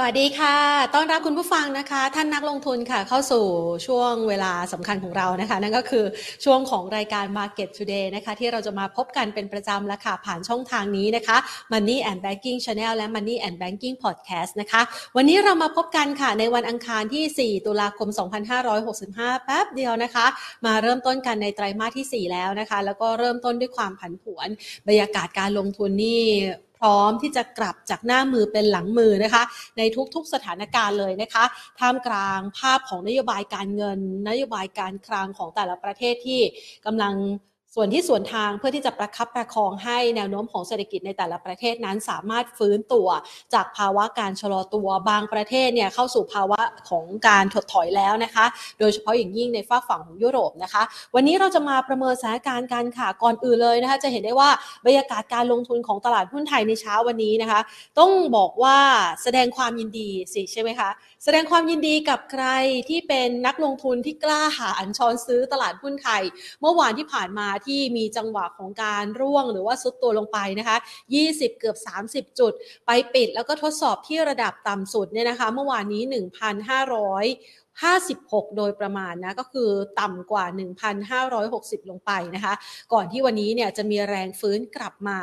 สวัสดีค่ะ ต้อนรับคุณผู้ฟังนะคะ ท่านนักลงทุนค่ะ เข้าสู่ช่วงเวลาสำคัญของเรานะคะ นั่นก็คือช่วงของรายการ Market Today นะคะ ที่เราจะมาพบกันเป็นประจำแล้วค่ะ ผ่านช่องทางนี้นะคะ Money and Banking Channel และ Money and Banking Podcast นะคะ วันนี้เรามาพบกันค่ะ ในวันอังคารที่ 4 ตุลาคม 2565 แป๊บเดียวนะคะ มาเริ่มต้นกันในไตรมาสที่ 4 แล้วนะคะ แล้วก็เริ่มต้นด้วยความผันผวน บรรยากาศการลงทุนนี่ พร้อมที่จะกลับจากหน้ามือเป็นหลังมือนะคะ ในทุกๆสถานการณ์เลยนะคะ ท่ามกลางภาพของนโยบายการเงิน นโยบายการคลังของแต่ละประเทศที่กำลัง ส่วนที่ส่วนทางเพื่อที่จะประคับประคองให้แนวโน้มของเศรษฐกิจในแต่ละประเทศนั้นสามารถฟื้นตัว จากภาวะการชะลอตัวบางประเทศเนี่ยเข้าสู่ภาวะของการถดถอยแล้วนะคะ โดยเฉพาะอย่างยิ่งในฝากฝั่งของยุโรปนะคะ วันนี้เราจะมาประเมินสถานการณ์กันค่ะก่อนอื่นเลยนะคะจะเห็นได้ว่าบรรยากาศการลงทุนของตลาดหุ้นไทยในเช้าวันนี้นะคะ ต้องบอกว่าแสดงความยินดีสิใช่ไหมคะ แสดงความยินดีกับใครที่เป็นนักลงทุนที่กล้าหาอันชอนซื้อตลาดหุ้นไทย เมื่อวานที่ผ่านมาที่มีจังหวะของการร่วงหรือว่าซุดตัวลงไปนะคะ 20 เกือบ 30 จุด ไปปิดแล้วก็ทดสอบที่ระดับต่ำสุดเนี่ยนะคะ เมื่อวานนี้ 1,500 56 โดยประมาณนะก็คือต่ำกว่า 1,560 ลงไปนะคะ ก่อนที่วันนี้เนี่ยจะมีแรงฟื้นกลับมา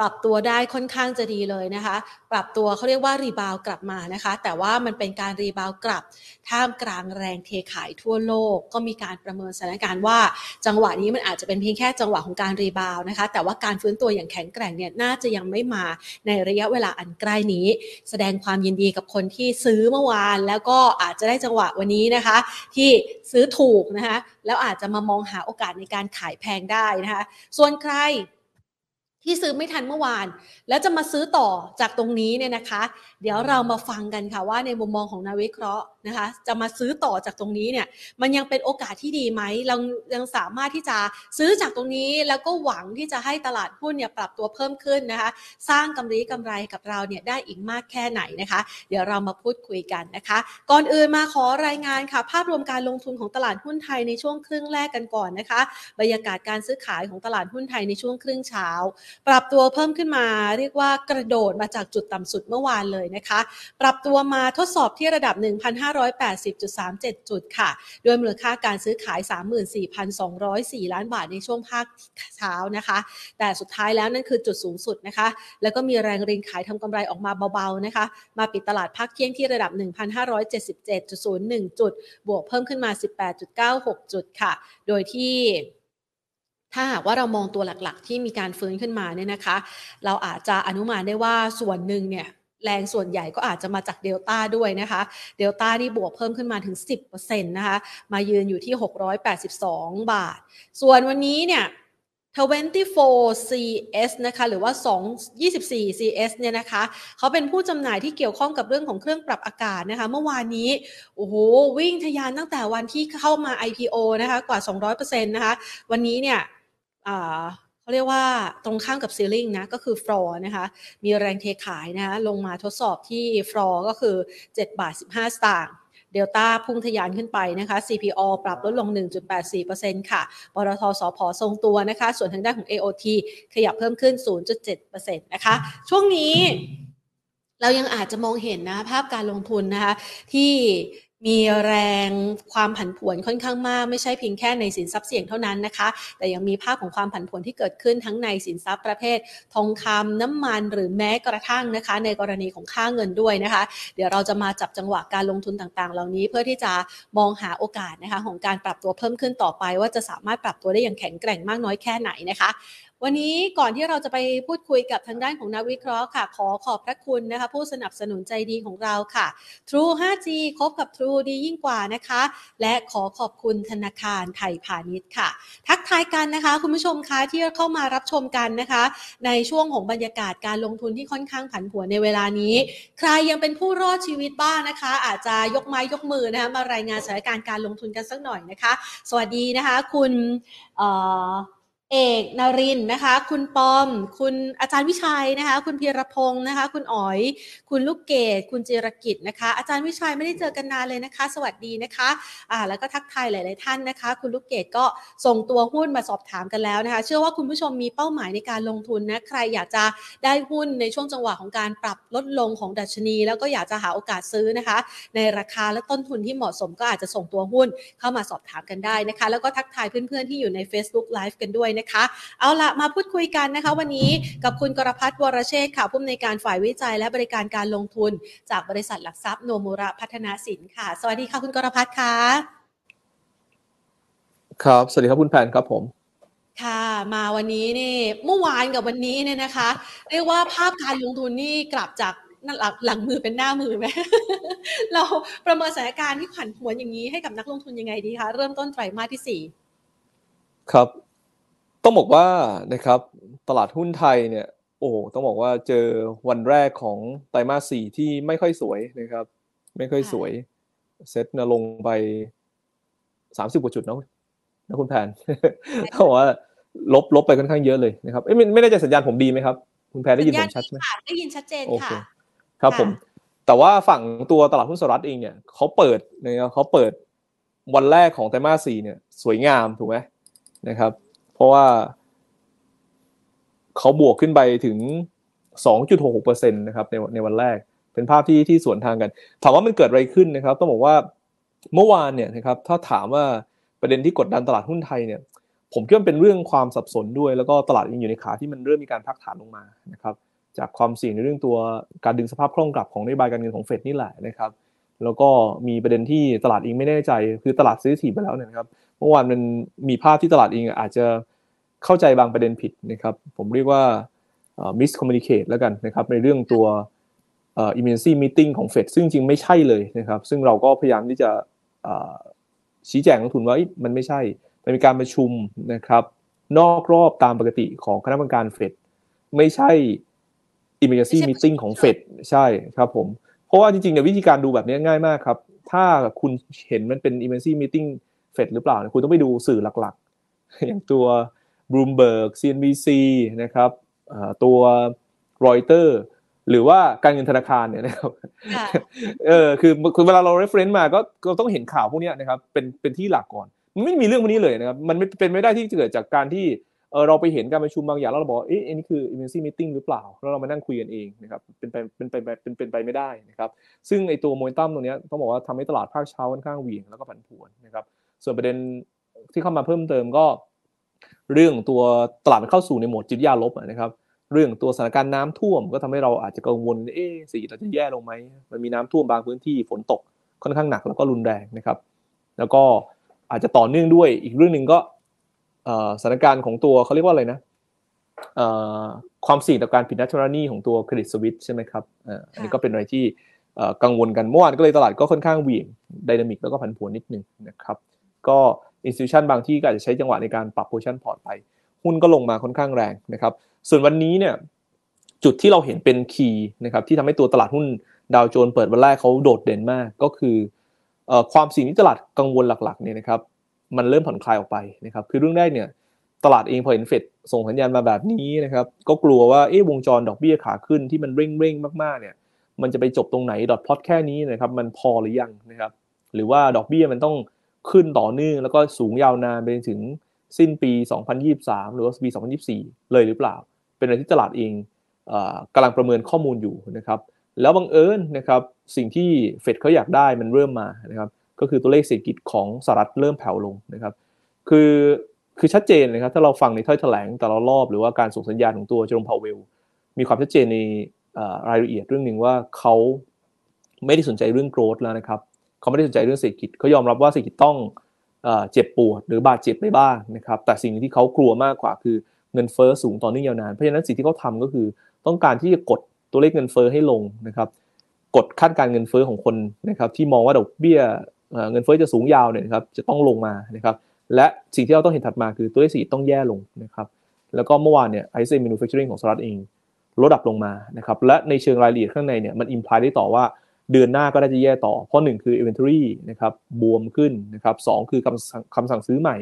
ปรับตัวได้ค่อนข้างจะดีเลยนะคะ ปรับตัวเขาเรียกว่า rebound กลับมานะคะ แต่ว่ามันเป็นการ rebound กลับ ท่ามกลางแรงเทขายทั่วโลก ก็มีการประเมินสถานการณ์ว่า จังหวะนี้มันอาจจะเป็นเพียงแค่จังหวะของการ rebound นะคะ แต่ว่าการฟื้นตัวอย่างแข็งแกร่งเนี่ยน่าจะยังไม่มาในระยะเวลาอันใกล้นี้ แสดงความยินดีกับคนที่ซื้อเมื่อวาน แล้วก็อาจจะได้จังหวะวันนี้นะคะ ที่ซื้อถูกนะคะแล้วอาจจะมามองหาโอกาสในการขายแพงได้นะคะ ส่วนใคร ที่ซื้อไม่ทันเมื่อวาน แล้วจะมาซื้อต่อจากตรงนี้เนี่ยนะคะ เดี๋ยวเรามาฟังกันค่ะว่าในมุมมองของนักวิเคราะห์นะคะ จะมาซื้อต่อจากตรงนี้เนี่ยมันยังเป็นโอกาสที่ดีไหมเรายังสามารถที่จะซื้อจากตรงนี้ แล้วก็หวังที่จะให้ตลาดหุ้นเนี่ยปรับตัวเพิ่มขึ้นนะคะ สร้างกำไรกำไรกับเราเนี่ยได้อีกมากแค่ไหนนะคะ เดี๋ยวเรามาพูดคุยกันนะคะ ก่อนอื่นมาขอรายงานค่ะ ภาพรวมการลงทุนของตลาดหุ้นไทยในช่วงครึ่งแรกกันก่อนนะคะ บรรยากาศการซื้อขายของตลาดหุ้นไทยในช่วงครึ่งเช้าปรับตัวเพิ่มขึ้นมา เรียกว่ากระโดดมาจากจุดต่ำสุดเมื่อวานเลยนะคะ ปรับตัวมาทดสอบที่ระดับ 1,580.37 จุดค่ะ ด้วยมูลค่าการซื้อขาย 34,204 ล้านบาทในช่วงภาคเช้านะคะ แต่สุดท้ายแล้วนั่นคือจุดสูงสุดนะคะ แล้วก็มีแรงรินขายทำกำไรออกมาเบาๆนะคะ มาปิดตลาดภาคเที่ยงที่ระดับ 1,577.01 จุด บวกเพิ่มขึ้นมา 18.96 จุดค่ะ โดยที่ ถ้าหากว่าเรามองตัวหลักๆ ที่มีการฟื้นขึ้นมาเนี่ยนะคะ เราอาจจะอนุมานได้ว่าส่วนหนึ่งเนี่ยแรงส่วนใหญ่ก็อาจจะมาจากเดลต้าด้วยนะคะ เดลต้านี่บวกเพิ่มขึ้นมาถึง 10%นะคะ มายืนอยู่ที่ 682 บาท ส่วนวันนี้เนี่ย24 CS นะคะ หรือว่า 2 24 CS เนี่ยนะคะ เขาเป็นผู้จำหน่ายที่เกี่ยวข้องกับเรื่องของเครื่องปรับอากาศนะคะ เมื่อวานนี้ โอ้โห วิ่งทะยานตั้งแต่วันที่เข้ามา IPO นะคะ กว่า 200%นะคะ วันนี้เนี่ย เขาเรียกว่าตรงข้ามกับ ceiling นะก็คือฟลอร์นะคะมีแรงเทขายนะคะลงมาทดสอบที่ฟลอร์ก็คือ7บาท15 สตางค์เดลต้าพุ่งทะยานขึ้นไปนะคะ CPO ปรับลดลง 1.84%ค่ะปตทสพอทรงตัวนะคะ ส่วนทางด้านของ AOT ขยับเพิ่มขึ้น 0.7%นะคะ ช่วงนี้เรายังอาจจะมองเห็นนะภาพการลงทุนนะคะที่ มีแรงความผันผวนค่อนข้างมาก ไม่ใช่เพียงแค่ในสินทรัพย์เสี่ยงเท่านั้นนะคะ แต่ยังมีภาพของความผันผวนที่เกิดขึ้นทั้งในสินทรัพย์ประเภท ทองคำน้ำมันหรือแม้กระทั่งนะคะ ในกรณีของค่าเงินด้วยนะคะ เดี๋ยวเราจะมาจับจังหวะการลงทุนต่างๆ เหล่านี้เพื่อที่จะมองหาโอกาสนะคะของการปรับตัวเพิ่มขึ้นต่อไป ว่าจะสามารถปรับตัวได้อย่างแข็งแกร่งมากน้อยแค่ไหนนะคะ วันนี้ก่อนที่เราจะไปพูดคุยกับทางด้านของนักวิเคราะห์ค่ะ ขอขอบพระคุณนะคะผู้สนับสนุนใจดีของเราค่ะ True 5G คบกับ True ดียิ่งกว่านะคะ และขอขอบคุณธนาคารไทยพาณิชย์ค่ะ ทักทายกันนะคะ คุณผู้ชมคะที่เข้ามารับชมกันนะคะ ในช่วงของบรรยากาศการลงทุนที่ค่อนข้างผันผวนในเวลานี้ ใครยังเป็นผู้รอดชีวิตบ้างนะคะ อาจจะยกไม้ยกมือนะคะมารายงานสถานการณ์การลงทุนกันสักหน่อยนะคะ สวัสดีนะคะ คุณ เอกนรินนะคะ คุณปอม คุณอาจารย์วิชัยนะคะ คุณพีรพงศ์นะคะ คุณอ๋อย คุณลูกเกดคุณจิรกิจนะคะ อาจารย์วิชัยไม่ได้เจอกันนานเลยนะคะ สวัสดีนะคะอ่าแล้วก็ทักทายหลาย ๆ ท่านนะคะ คุณลูกเกดก็ส่งตัวหุ้นมาสอบถามกันแล้วนะคะ เชื่อว่าคุณผู้ชมมีเป้าหมายในการลงทุนนะใครอยากจะได้หุ้นในช่วงจังหวะของการปรับลดลงของดัชนี แล้วก็อยากจะหาโอกาสซื้อนะคะ ในราคาและต้นทุนที่เหมาะสมก็อาจจะส่งตัวหุ้นเข้ามาสอบถามกันได้นะคะ แล้วก็ทักทายเพื่อน ๆ ที่อยู่ใน Facebook Live กันด้วยนะคะเอาละมาพูดคุยกันนะคะ วันนี้กับคุณกรพัฒน์วรเชษฐ์ค่ะผู้อำนวยการฝ่ายวิจัยและบริการการลงทุน จากบริษัทหลักทรัพย์โนมูระพัฒนาสินค่ะ สวัสดีค่ะคุณกรพัฒน์ค่ะครับ สวัสดีครับคุณแพนครับผมค่ะมาวันนี้นี่เมื่อวานกับวันนี้เนี่ยนะคะ เรียกว่าภาพการลงทุนนี่กลับจากหลังหลังมือเป็นหน้ามือไหมเราประเมินสถานการณ์ที่ผันผวนอย่างนี้ให้กับนักลงทุนยังไงดีคะ เริ่มต้นไตรมาสที่สี่ครับ ต้องบอกว่านะครับตลาดหุ้นไทยเนี่ยโอ้ต้องบอกว่าเจอวันแรกของไตรมาสสี่ที่ไม่ค่อยสวยนะครับ ไม่ค่อยสวย เซ็ตนะลงไปสามสิบกว่าจุดนะนะคุณแพนเขาบอกว่าลบลบไปค่อนข้างเยอะเลยนะครับเอ้ยไม่ไม่ได้จะสัญญาณผมดีไหมครับ คุณแพนได้ยินผมชัดไหมค่ะได้ยินชัดเจนโอเคค่ะครับค่ะผม แต่ว่าฝั่งตัวตลาดหุ้นสหรัฐเองเนี่ยเขาเปิดนะครับเขาเปิดวันแรกของไตรมาสสี่เนี่ย สวยงามถูกไหมนะครับเพ ราะว่าเขาบวกขึ้นไปถึง 2.66%นะครับในในวันแรก เป็นภาพที่ที่สวนทางกัน ถามว่ามันเกิดอะไรขึ้นนะครับ ต้องบอกว่าเมื่อวานเนี่ยนะครับถ้าถามว่าประเด็นที่กดดันตลาดหุ้นไทยเนี่ย ผมคิดว่ามันเป็นเรื่องความสับสนด้วย แล้วก็ตลาดยังอยู่ในขาที่มันเริ่มมีการพักฐานลงมานะครับจากความเสี่ยงในเรื่องตัวการดึงสภาพคล่องกลับของนโยบายการเงินของเฟดนี่แหละนะครับ แล้วก็มีประเด็นที่ตลาดเองไม่แน่ใจ คือตลาดซื้อถีบไปแล้วเนี่ยนะครับ เมื่อวานมันมีภาพที่ตลาดเองอาจจะ เข้าใจบางประเด็นผิดนะครับ ผมเรียกว่า miscommunicate แล้วกันนะครับในเรื่องตัว emergency meeting ของเฟดซึ่งจริงไม่ใช่เลยนะครับ ซึ่งเราก็พยายามที่จะชี้แจงนักทุนว่ามันไม่ใช่มันมีการประชุมนะครับนอกรอบตามปกติของคณะกรรมการเฟดไม่ใช่ emergency meeting ของเฟดใช่ครับผม เพราะว่าจริงๆเนี่ยวิธีการดูแบบนี้ง่ายมากครับ ถ้าคุณเห็นมันเป็น emergency meeting เฟดหรือเปล่า คุณต้องไปดูสื่อหลักๆ อย่างตัว Bloomberg CNBC นะครับตัว Reuters หรือว่าการเงินธนาคารเนี่ยนะครับเออคือคือเวลาเรา reference มาก็ก็ต้องเห็นข่าวพวกนี้นะครับเป็นเป็นที่หลักก่อน มันไม่มีเรื่องพวกนี้เลยนะครับมันไม่เป็นไม่ได้ที่จะเกิดจากการที่เออเราไปเห็นการประชุมบางอย่างแล้วเราบอกเอ๊ะอันนี้คือ emergency meeting หรือเปล่า แล้วเรามานั่งคุยกันเองนะครับเป็นไปเป็นไปเป็นเป็นไปไม่ได้นะครับซึ่งไอตัวโมเมนตัมตรงนี้ต้องบอกว่าทำให้ตลาดภาคเช้าค่อนข้างเหวี่ยงแล้วก็ผันผวนนะครับส่วนประเด็นที่เข้ามาเพิ่มเติมก็ เรื่องตัวตลาดเข้าสู่ในโหมดจิตยาลบนะครับ เรื่องตัวสถานการณ์น้ำท่วมก็ทำให้เราอาจจะกังวลเอ๊ะสิเราจะแย่ลงไหมมันมีน้ำท่วมบางพื้นที่ฝนตกค่อนข้างหนักแล้วก็รุนแรงนะครับ แล้วก็อาจจะต่อเนื่องด้วยอีกเรื่องหนึ่งก็สถานการณ์ของตัวเขาเรียกว่าอะไรนะความเสี่ยงต่อการผิดนัดชำระหนี้ของตัว Credit Suisse ใช่ไหมครับอันนี้ก็เป็นอะไรที่กังวลกันเมื่อวานก็เลยตลาดก็ค่อนข้างเหวี่ยง dynamic แล้วก็ผันผวนนิดนึงนะครับ ก็ institution บางที่ก็อาจจะใช้จังหวะในการปรับ position port ไป หุ้นก็ลงมาค่อนข้างแรงนะครับ ส่วนวันนี้เนี่ยจุดที่เราเห็นเป็น key นะครับที่ทำให้ตัวตลาดหุ้นดาวโจนส์เปิดวันแรกเขาโดดเด่นมากก็คือความสิ่งที่ตลาดกังวลหลักๆเนี่ยนะครับมันเริ่มผ่อนคลายออกไปนะครับคือเรื่องแรกเนี่ยตลาดเองพอเห็นเฟดส่งสัญญาณมาแบบนี้นะครับก็กลัวว่าเอ๊ะวงจรดอกเบี้ยขาขึ้นที่มันเร่งเร่งมากๆเนี่ยมันจะไปจบตรงไหนดอทพอตแค่นี้นะครับมันพอหรือยังนะครับหรือว่าดอกเบี้ยมันต้อง ขึ้นต่อเนื่องแล้วก็สูงยาวนานไปถึงสิ้นปี 2023 หรือว่าปี 2024 เลยหรือเปล่า เป็นอะไรที่ตลาดเองกำลังประเมินข้อมูลอยู่นะครับ แล้วบังเอิญนะครับสิ่งที่เฟดเขาอยากได้มันเริ่มมานะครับ ก็คือตัวเลขเศรษฐกิจของสหรัฐเริ่มแผ่วลงนะครับ คือคือชัดเจนนะครับ ถ้าเราฟังในถ้อยแถลงแต่ละรอบหรือว่าการส่งสัญญาณของตัวเจอร์มพาวเวลมีความชัดเจนในรายละเอียดเรื่องหนึ่งว่าเขาไม่ได้สนใจเรื่องโกรธแล้วนะครับ เขาไม่ได้สนใจเรื่องเศรษฐกิจเขายอมรับว่าเศรษฐกิจต้องเจ็บปวดหรือบาดเจ็บไปบ้างนะครับ แต่สิ่งที่เขากลัวมากกว่าคือเงินเฟ้อสูงต่อเนื่องยาวนาน เพราะฉะนั้นสิ่งที่เขาทาก็คือต้องการที่จะกดตัวเลขเงินเฟ้อให้ลงนะครับ กดคาดการเงินเฟ้อของคนนะครับ ที่มองว่าดอกเบี้ยเงินเฟ้อจะสูงยาวเนี่ยครับจะต้องลงมานะครับและสิ่งที่เราต้องเห็นถัดมาคือตัวเลขเศรษฐกิจต้องแย่ลงนะครับแล้วก็เมื่อวานเนี่ย ISM Manufacturing ของสหรัฐเองลดดับลงมานะครับและในเชิงรายละเอียดข้างในเนี่ยมันอิมพลายได้ต่อว่า เดือนหน้าก็ได้จะแย่ต่อ เพราะหนึ่งคือ inventory นะครับบวมขึ้นนะครับสคือคำคำสั่งซื้อใหม่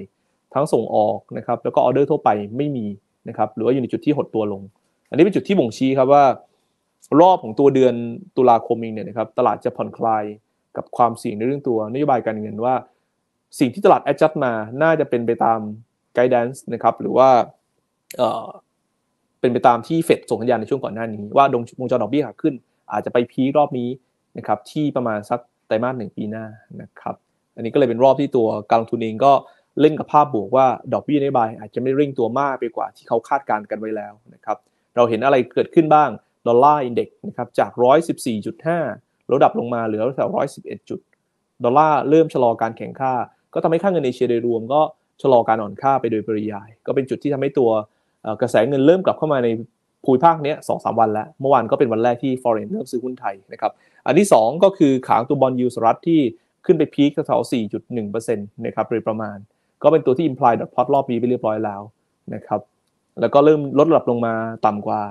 ทั้งส่งออกนะครับแล้วก็ออเดอร์ทั่วไปไม่มีนะครับหรือว่าอยู่ในจุดที่หดตัวลง อันนี้เป็นจุดที่บ่งชี้ครับว่า รอบของตัวเดือนตุลาคมเองเนี่ยนะครับตลาดจะผ่อนคลายกับความเสี่ยงในเรื่องตัวนโยบายการเงินว่า สิ่งที่ตลาด adjust มาน่าจะเป็นไปตาม guidance นะครับหรือว่าเเป็นไปตามที่เฟดส่งสัญญาณในช่วงก่อนหน้านี้ ว่าดงวงจรดอกเบี้ยขาขึ้น อาจจะไปพีรอบนี้ นะครับที่ประมาณสักไตรมาสหนึ่งปีหน้านะครับอันนี้ก็เลยเป็นรอบที่ตัวการลงทุนเองก็เล่นกับภาพบวกว่าดอกเบี้ยนโยบายอาจจะไม่เร่งตัวมากไปกว่าที่เขาคาดการณ์กันไว้แล้วนะครับเราเห็นอะไรเกิดขึ้นบ้าง dollar index นะครับจาก 114.5ลดระดับลงมาเหลือแถว111 จุด ดอลลาร์เริ่มชะลอการแข็งค่าก็ทำให้ค่าเงินเอเชียโดยรวมก็ชะลอการอ่อนค่าไปโดยปริยาย ก็เป็นจุดที่ทำให้ตัวกระแสเงินเริ่มกลับเข้ามาในภูมิภาคนี้สองสามวันแล้ว เมื่อวานก็เป็นวันแรกที่ foreign เริ่มซื้อหุ้นไทยนะครับ อันที่ 2 ก็คือขาของตัว bond yield สหรัฐที่ขึ้นไปพีคแถว4.1%นะครับโดยประมาณ ก็เป็นตัวที่ imply dot plot รอบนี้ไปเรียบร้อยแล้วนะครับแล้วก็เริ่มลดระดับลงมาต่ำกว่า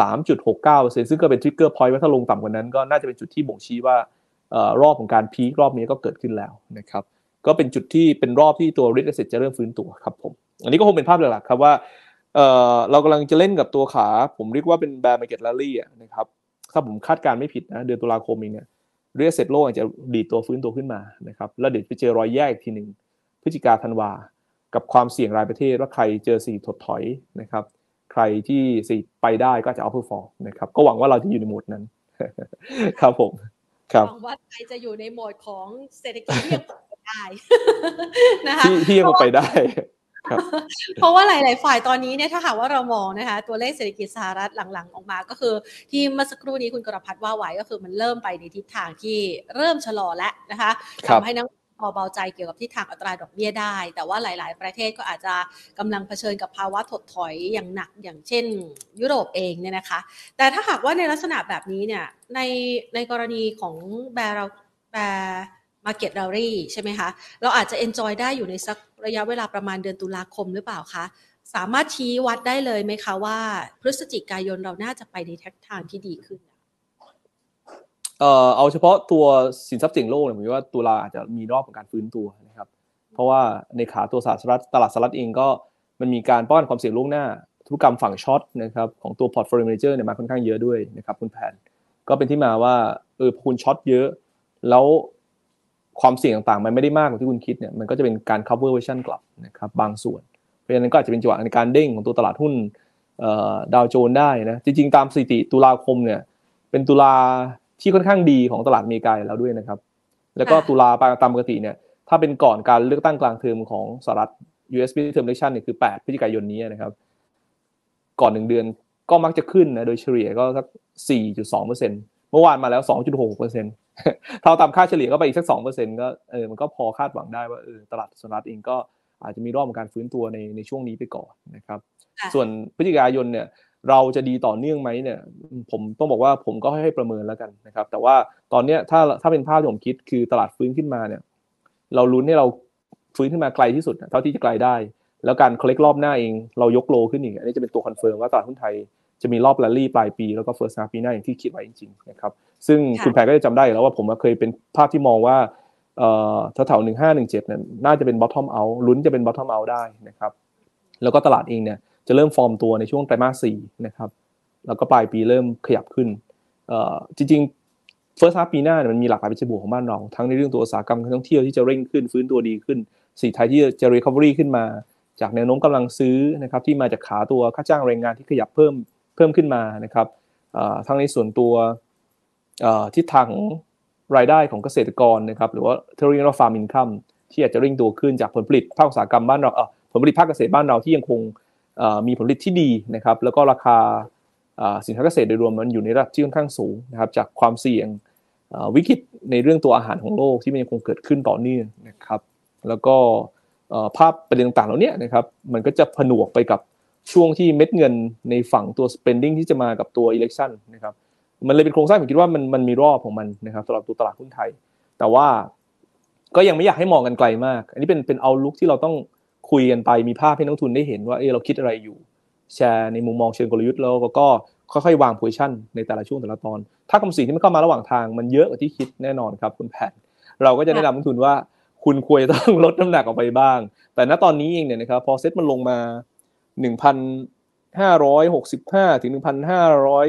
3.69%ซึ่งก็เป็นทริกเกอร์พอยต์ว่าถ้าลงต่ำกว่านั้นก็น่าจะเป็นจุดที่บ่งชี้ว่ารอบของการพีครอบนี้ก็เกิดขึ้นแล้วนะครับก็เป็นจุดที่เป็นรอบที่ตัว risk asset จะเริ่มฟื้นตัวครับผม อันนี้ก็คงเป็นภาพหลักๆครับว่าเอ่อเรากำลังจะเล่นกับตัวขา ผมเรียกว่าเป็น bear market rally นะครับ ถ้าผมคาดการไม่ผิดนะเดือนตุลาคมเองเนี่ยเรียกเสร็จโลกอาจจะดีดตัวฟื้นตัวขึ้นมานะครับแล้วเดี๋ยวไปเจอรอยแยกอีกทีหนึ่งพฤศจิกาธันวา กับความเสี่ยงรายประเทศว่าใครเจอสี่ถดถอยนะครับใครที่สี่ไปได้ก็จะเอาเพื่อฟอร์นะครับก็หวังว่าเราจะอยู่ในโหมดนั้นครับผมครับหวังว่าไทยจะอยู่ในโหมดของเศรษฐกิจที่ยังไปได้นะคะที่ที่ยังไปได้ เพราะว่าหลาย ๆ ฝ่ายตอนนี้เนี่ยถ้าหากว่าเรามองนะคะตัวเลขเศรษฐกิจสหรัฐหลัง ๆ ออกมาก็คือ ที่เมื่อสักครู่นี้คุณกรพัฒน์ว่าไว้ก็คือมันเริ่มไปในทิศทางที่เริ่มชะลอแล้วนะคะทำให้นักพอเบาใจเกี่ยวกับทิศทางอัตราดอกเบี้ยได้ แต่ว่าหลาย ๆ ประเทศก็อาจจะกำลังเผชิญกับภาวะถดถอยอย่างหนักอย่างเช่น ยุโรปเองเนี่ยนะคะ แต่ถ้าหากว่าในลักษณะแบบนี้เนี่ยในในกรณีของ bear bear market rally ใช่ไหมคะเราอาจจะ enjoy ได้อยู่ในสักระยะเวลาประมาณเดือนตุลาคมหรือเปล่าคะสามารถชี้วัดได้เลยไหมคะว่า พฤศจิกายนเราน่าจะไปในทิศทางที่ดีขึ้นเอ่อเอาเฉพาะตัวสินทรัพย์เสี่ยงโลกเนี่ยผมว่าตุลาอาจจะมีรอบของการฟื้นตัวนะครับ เพราะว่าในขาตัวสหรัฐตลาดสหรัฐเองก็มันมีการป้อนความเสี่ยงล่วงหน้า ธุรกรรมฝั่งช็อตนะครับของตัว portfolio manager เนี่ยมาค่อนข้างเยอะด้วยนะครับคุณแผนก็เป็นที่มาว่าเออคุณช็อตเยอะ แล้ว ความเสี่ยงต่างๆ มันไม่ได้มากกว่าที่คุณคิดเนี่ยมันก็จะเป็นการ cover version กลับนะครับบางส่วน เพราะฉะนั้นก็อาจจะเป็นจังหวะในการเด้งของตัวตลาดหุ้นดาวโจนได้นะจริงๆ ตามสถิติตุลาคมเนี่ยเป็นตุลาที่ค่อนข้างดีของตลาดอเมริกาแล้วด้วยนะครับ แล้วก็ตุลาตามปกติเนี่ยถ้าเป็นก่อนการเลือกตั้งกลางเทอมของสหรัฐ US midterm election เนี่ยคือ 8 พฤศจิกายนนี้นะครับ ก่อนหนึ่งเดือนก็มักจะขึ้นนะโดยเฉลี่ยก็สัก 4.2%เมื่อวานมาแล้ว 2.6%ถ้าตามค่าเฉลี่ยก็ไปอีกสัก2%ก็เออมันก็พอคาดหวังได้ว่าเออตลาดสหรัฐเองก็อาจจะมีรอบของการฟื้นตัวในในช่วงนี้ไปก่อนนะครับ ส่วนพฤศจิกายนเนี่ยเราจะดีต่อเนื่องไหมเนี่ย ผมต้องบอกว่าผมก็ให้ประเมินแล้วกันนะครับ แต่ว่าตอนเนี้ยถ้าถ้าเป็นภาพที่ผมคิดคือตลาดฟื้นขึ้นมาเนี่ย เราลุ้นให้เราฟื้นขึ้นมาไกลที่สุดเท่าที่จะไกลได้ แล้วการ correct รอบหน้าเองเรายก low ขึ้นอีกอันนี้จะเป็นตัว confirm ว่าตลาดหุ้นไทย จะมีรอบแรลลี่ปลายปีแล้วก็ first half ปีหน้าอย่างที่คิดไว้จริงๆนะครับซึ่งคุณแพรก็จะจำได้แล้วว่าผมเคยเป็นภาพที่มองว่าเอ่อแถวๆหนึ่งห้าหนึ่งเจ็ดเนี่ยน่าจะเป็น bottom out ลุ้นจะเป็น bottom out ได้นะครับแล้วก็ตลาดเองเนี่ยจะเริ่มฟอร์มตัวในช่วงไตรมาสสี่นะครับแล้วก็ปลายปีเริ่มขยับขึ้นเอ่อจริงๆ first half ปีหน้าเนี่ยมันมีหลากหลายปัจจัยบวกของบ้านเรา ทั้งในเรื่องตัวอุตสาหกรรมการท่องเที่ยวที่จะเร่งขึ้นฟื้นตัวดีขึ้นสีไทยที่จะ recovery ขึ้นมา จากแนวโน้มกำลังซื้อนะครับที่มาจากขาตัวค่าจ้างแรงงานที่ขยับเพิ่มเพิ่มขึ้นมานะครับทั้งในส่วนตัวทิศทางรายได้ของเกษตรกรนะครับหรือว่าตัว real farm income ที่อาจจะเร่งตัวขึ้นจากผลผลิตภาคอุตสาหกรรมบ้านเราผลผลิตภาคเกษตรบ้านเราที่ยังคงมีผลผลิตที่ดีนะครับแล้วก็ราคาสินค้าเกษตรโดยรวมมันอยู่ในระดับที่ค่อนข้างสูงนะครับจากความเสี่ยงวิกฤตในเรื่องตัวอาหารของโลกที่มันยังคงเกิดขึ้นต่อเนื่องนะครับ แล้วก็ภาพประเด็นต่างๆเหล่านี้นะครับมันก็จะผนวกไปกับ ช่วงที่เม็ดเงินในฝั่งตัว spending ที่จะมากับตัว election นะครับมันเลยเป็นโครงสร้างผมคิดว่ามันมันมีรอบของมันนะครับสำหรับตัวตลาดหุ้นไทย แต่ว่าก็ยังไม่อยากให้มองกันไกลมาก อันนี้เป็นเป็นเอาลุกที่เราต้องคุยกันไปมีภาพให้นักทุนได้เห็นว่าเออเราคิดอะไรอยู่ แชร์ในมุมมองเชิงกลยุทธ์แล้วก็ค่อยๆวางโพซิชันในแต่ละช่วงแต่ละตอน ถ้าคำสิ่งที่มันเข้ามาระหว่างทางมันเยอะกว่าที่คิดแน่นอนครับคุณแพนเราก็จะแนะนำนักทุนว่า คุณควรจะต้องลดน้ำหนักออกไปบ้าง แต่ณตอนนี้เองเนี่ยนะครับพอเซ็ตมันลงมา หนึ่งพันห้าร้อยหกสิบห้าถึงหนึ่งพันห้าร้อย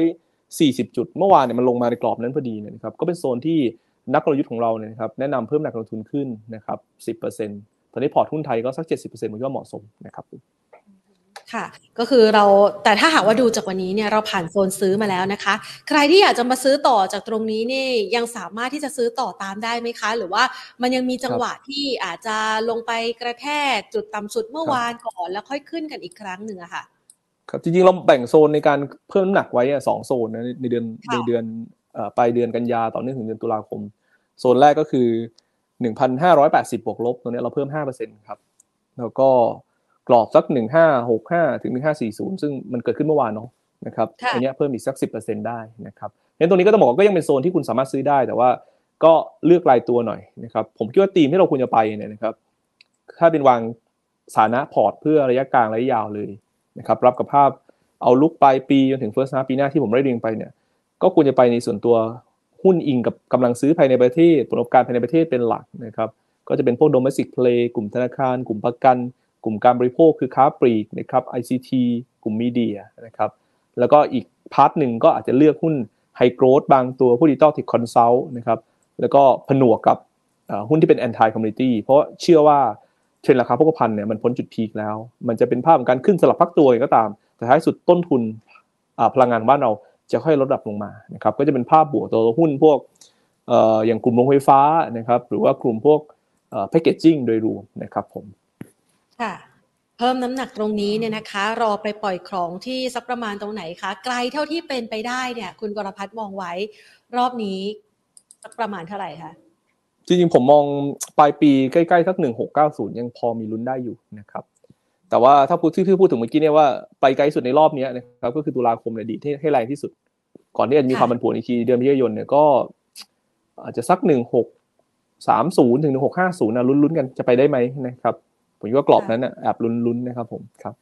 สี่สิบจุด เมื่อวานเนี่ยมันลงมาในกรอบนั้นพอดีนะครับ ก็เป็นโซนที่นักกลยุทธ์ของเราเนี่ยนะครับแนะนำเพิ่มน้ำหนักลงทุนขึ้นนะครับสิบเปอร์เซ็นต์ตอนนี้พอร์ตหุ้นไทยก็สักเจ็ดสิบเปอร์เซ็นต์มันก็เหมาะสมนะครับ ค่ะ ก็คือเราแต่ถ้าหากว่าดูจากวันนี้เนี่ยเราผ่านโซนซื้อมาแล้วนะคะ ใครที่อยากจะมาซื้อต่อจากตรงนี้นี่ยังสามารถที่จะซื้อต่อตามได้ไหมคะ หรือว่ามันยังมีจังหวะที่อาจจะลงไปกระแทกจุดต่ำสุดเมื่อวานก่อนแล้วค่อยขึ้นกันอีกครั้งหนึ่งอะค่ะ ครับจริงๆเราแบ่งโซนในการเพิ่มน้ำหนักไว้สองโซนนะในเดือนในเดือนปลายเดือนกันยาต่อเนื่องถึงเดือนตุลาคม โซนแรกก็คือหนึ่งพันห้าร้อยแปดสิบบวกลบตรงนี้เราเพิ่มห้าเปอร์เซ็นต์ครับแล้วก็ กรอบสักหนึ่งห้าหกห้าถึงหนึ่งห้าสี่ศูนย์ซึ่งมันเกิดขึ้นเมื่อวานเนาะนะครับอันนี้เพิ่มอีกสักสิบเปอร์เซ็นต์ได้นะครับเพราะตรงนี้ก็ต้องบอกก็ยังเป็นโซนที่คุณสามารถซื้อได้ แต่ว่าก็เลือกรายตัวหน่อยนะครับผมคิดว่าธีมที่เราควรจะไปเนี่ยนะครับถ้าเป็นวางสานะพอร์ตเพื่อระยะกลางระยะยาวเลยนะครับรับกับภาพเอาลุกปลายปีจนถึงเฟิร์สฮาปีหน้าที่ผมได้เรียงไปเนี่ยก็ควรจะไปในส่วนตัวหุ้นอิงกับกำลังซื้อภายในประเทศผลประกอบการภายในประเทศเป็นหลักนะครับก็จะเป็นพวก domestic play กลุ่มธนาคาร กลุ่มประกัน กลุ่มการบริโภคคือค้าปลีกนะครับ ICT กลุ่ม media นะครับแล้วก็อีก part หนึ่งก็อาจจะเลือกหุ้น high growth บางตัวกลุ่ม digital tech consult นะครับแล้วก็ผนวกกับหุ้นที่เป็น anti commodity เพราะเชื่อว่าเทรนราคาโภคภัณฑ์เนี่ยมันพ้นจุด peak แล้ว มันจะเป็นภาพของการขึ้นสลับพักตัวก็ตาม แต่ท้ายสุดต้นทุนพลังงานบ้านเราจะค่อยลดระดับลงมานะครับก็จะเป็นภาพบวกตัวหุ้นพวกอย่างกลุ่มโรงไฟฟ้านะครับหรือว่ากลุ่มพวก packaging โดยรวมนะครับผม ค่ะ เพิ่มน้ำหนักตรงนี้เนี่ยนะคะ รอไปปล่อยของที่สักประมาณตรงไหนคะ ไกลเท่าที่เป็นไปได้เนี่ย คุณกรพัฒน์มองไว้ รอบนี้สักประมาณเท่าไหร่คะจริงๆผมมองปลายปีใกล้ๆสักหนึ่งหกเก้าศูนย์ยังพอมีลุ้นได้อยู่นะครับแต่ว่าถ้าพูดที่พูดถึงเมื่อกี้เนี่ยว่าไปไกลสุดในรอบนี้นะครับก็คือตุลาคมเนี่ยดีที่ให้แรงที่สุด ก่อนที่จะมีความมันผวนอีกทีเดือนมิถุนายนเนี่ยก็ อาจจะสักหนึ่งหกสามศูนย์ถึงหนึ่งหกห้าศูนย์นะลุ้นๆกันจะไปได้ไหมนะครับ ผมว่ากรอบนั้นแอบลุ้นๆนะครับผมครับ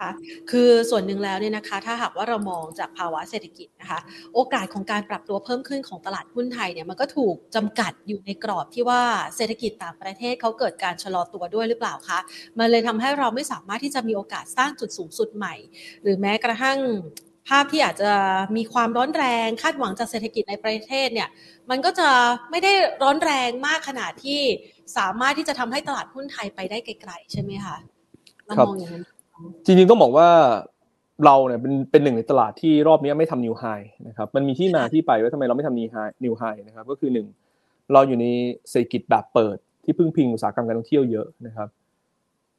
ค่ะคือส่วนหนึ่งแล้วเนี่ยนะคะ ถ้าหากว่าเรามองจากภาวะเศรษฐกิจนะคะ โอกาสของการปรับตัวเพิ่มขึ้นของตลาดหุ้นไทยเนี่ยมันก็ถูกจำกัดอยู่ในกรอบที่ว่าเศรษฐกิจต่างประเทศเขาเกิดการชะลอตัวด้วยหรือเปล่าคะมันเลยทำให้เราไม่สามารถที่จะมีโอกาสสร้างจุดสูงสุดใหม่ หรือแม้กระทั่งภาพที่อาจจะมีความร้อนแรงคาดหวังจากเศรษฐกิจในประเทศเนี่ยมันก็จะไม่ได้ร้อนแรงมากขนาดที่ สามารถที่จะทำให้ตลาดหุ้นไทยไปได้ไกลๆใช่ไหมคะเรามองอย่างนั้นจริงๆต้องบอกว่าเราเนี่ยเป็นเป็นหนึ่งในตลาดที่รอบนี้ไม่ทำนิวไฮนะครับมันมีที่มาที่ไปว่าทำไมเราไม่ทำนิวไฮนิวไฮนะครับก็คือหนึ่งเราอยู่ในเศรษฐกิจแบบเปิด ที่พึ่งพิงอุตสาหกรรมการท่องเที่ยวเยอะนะครับ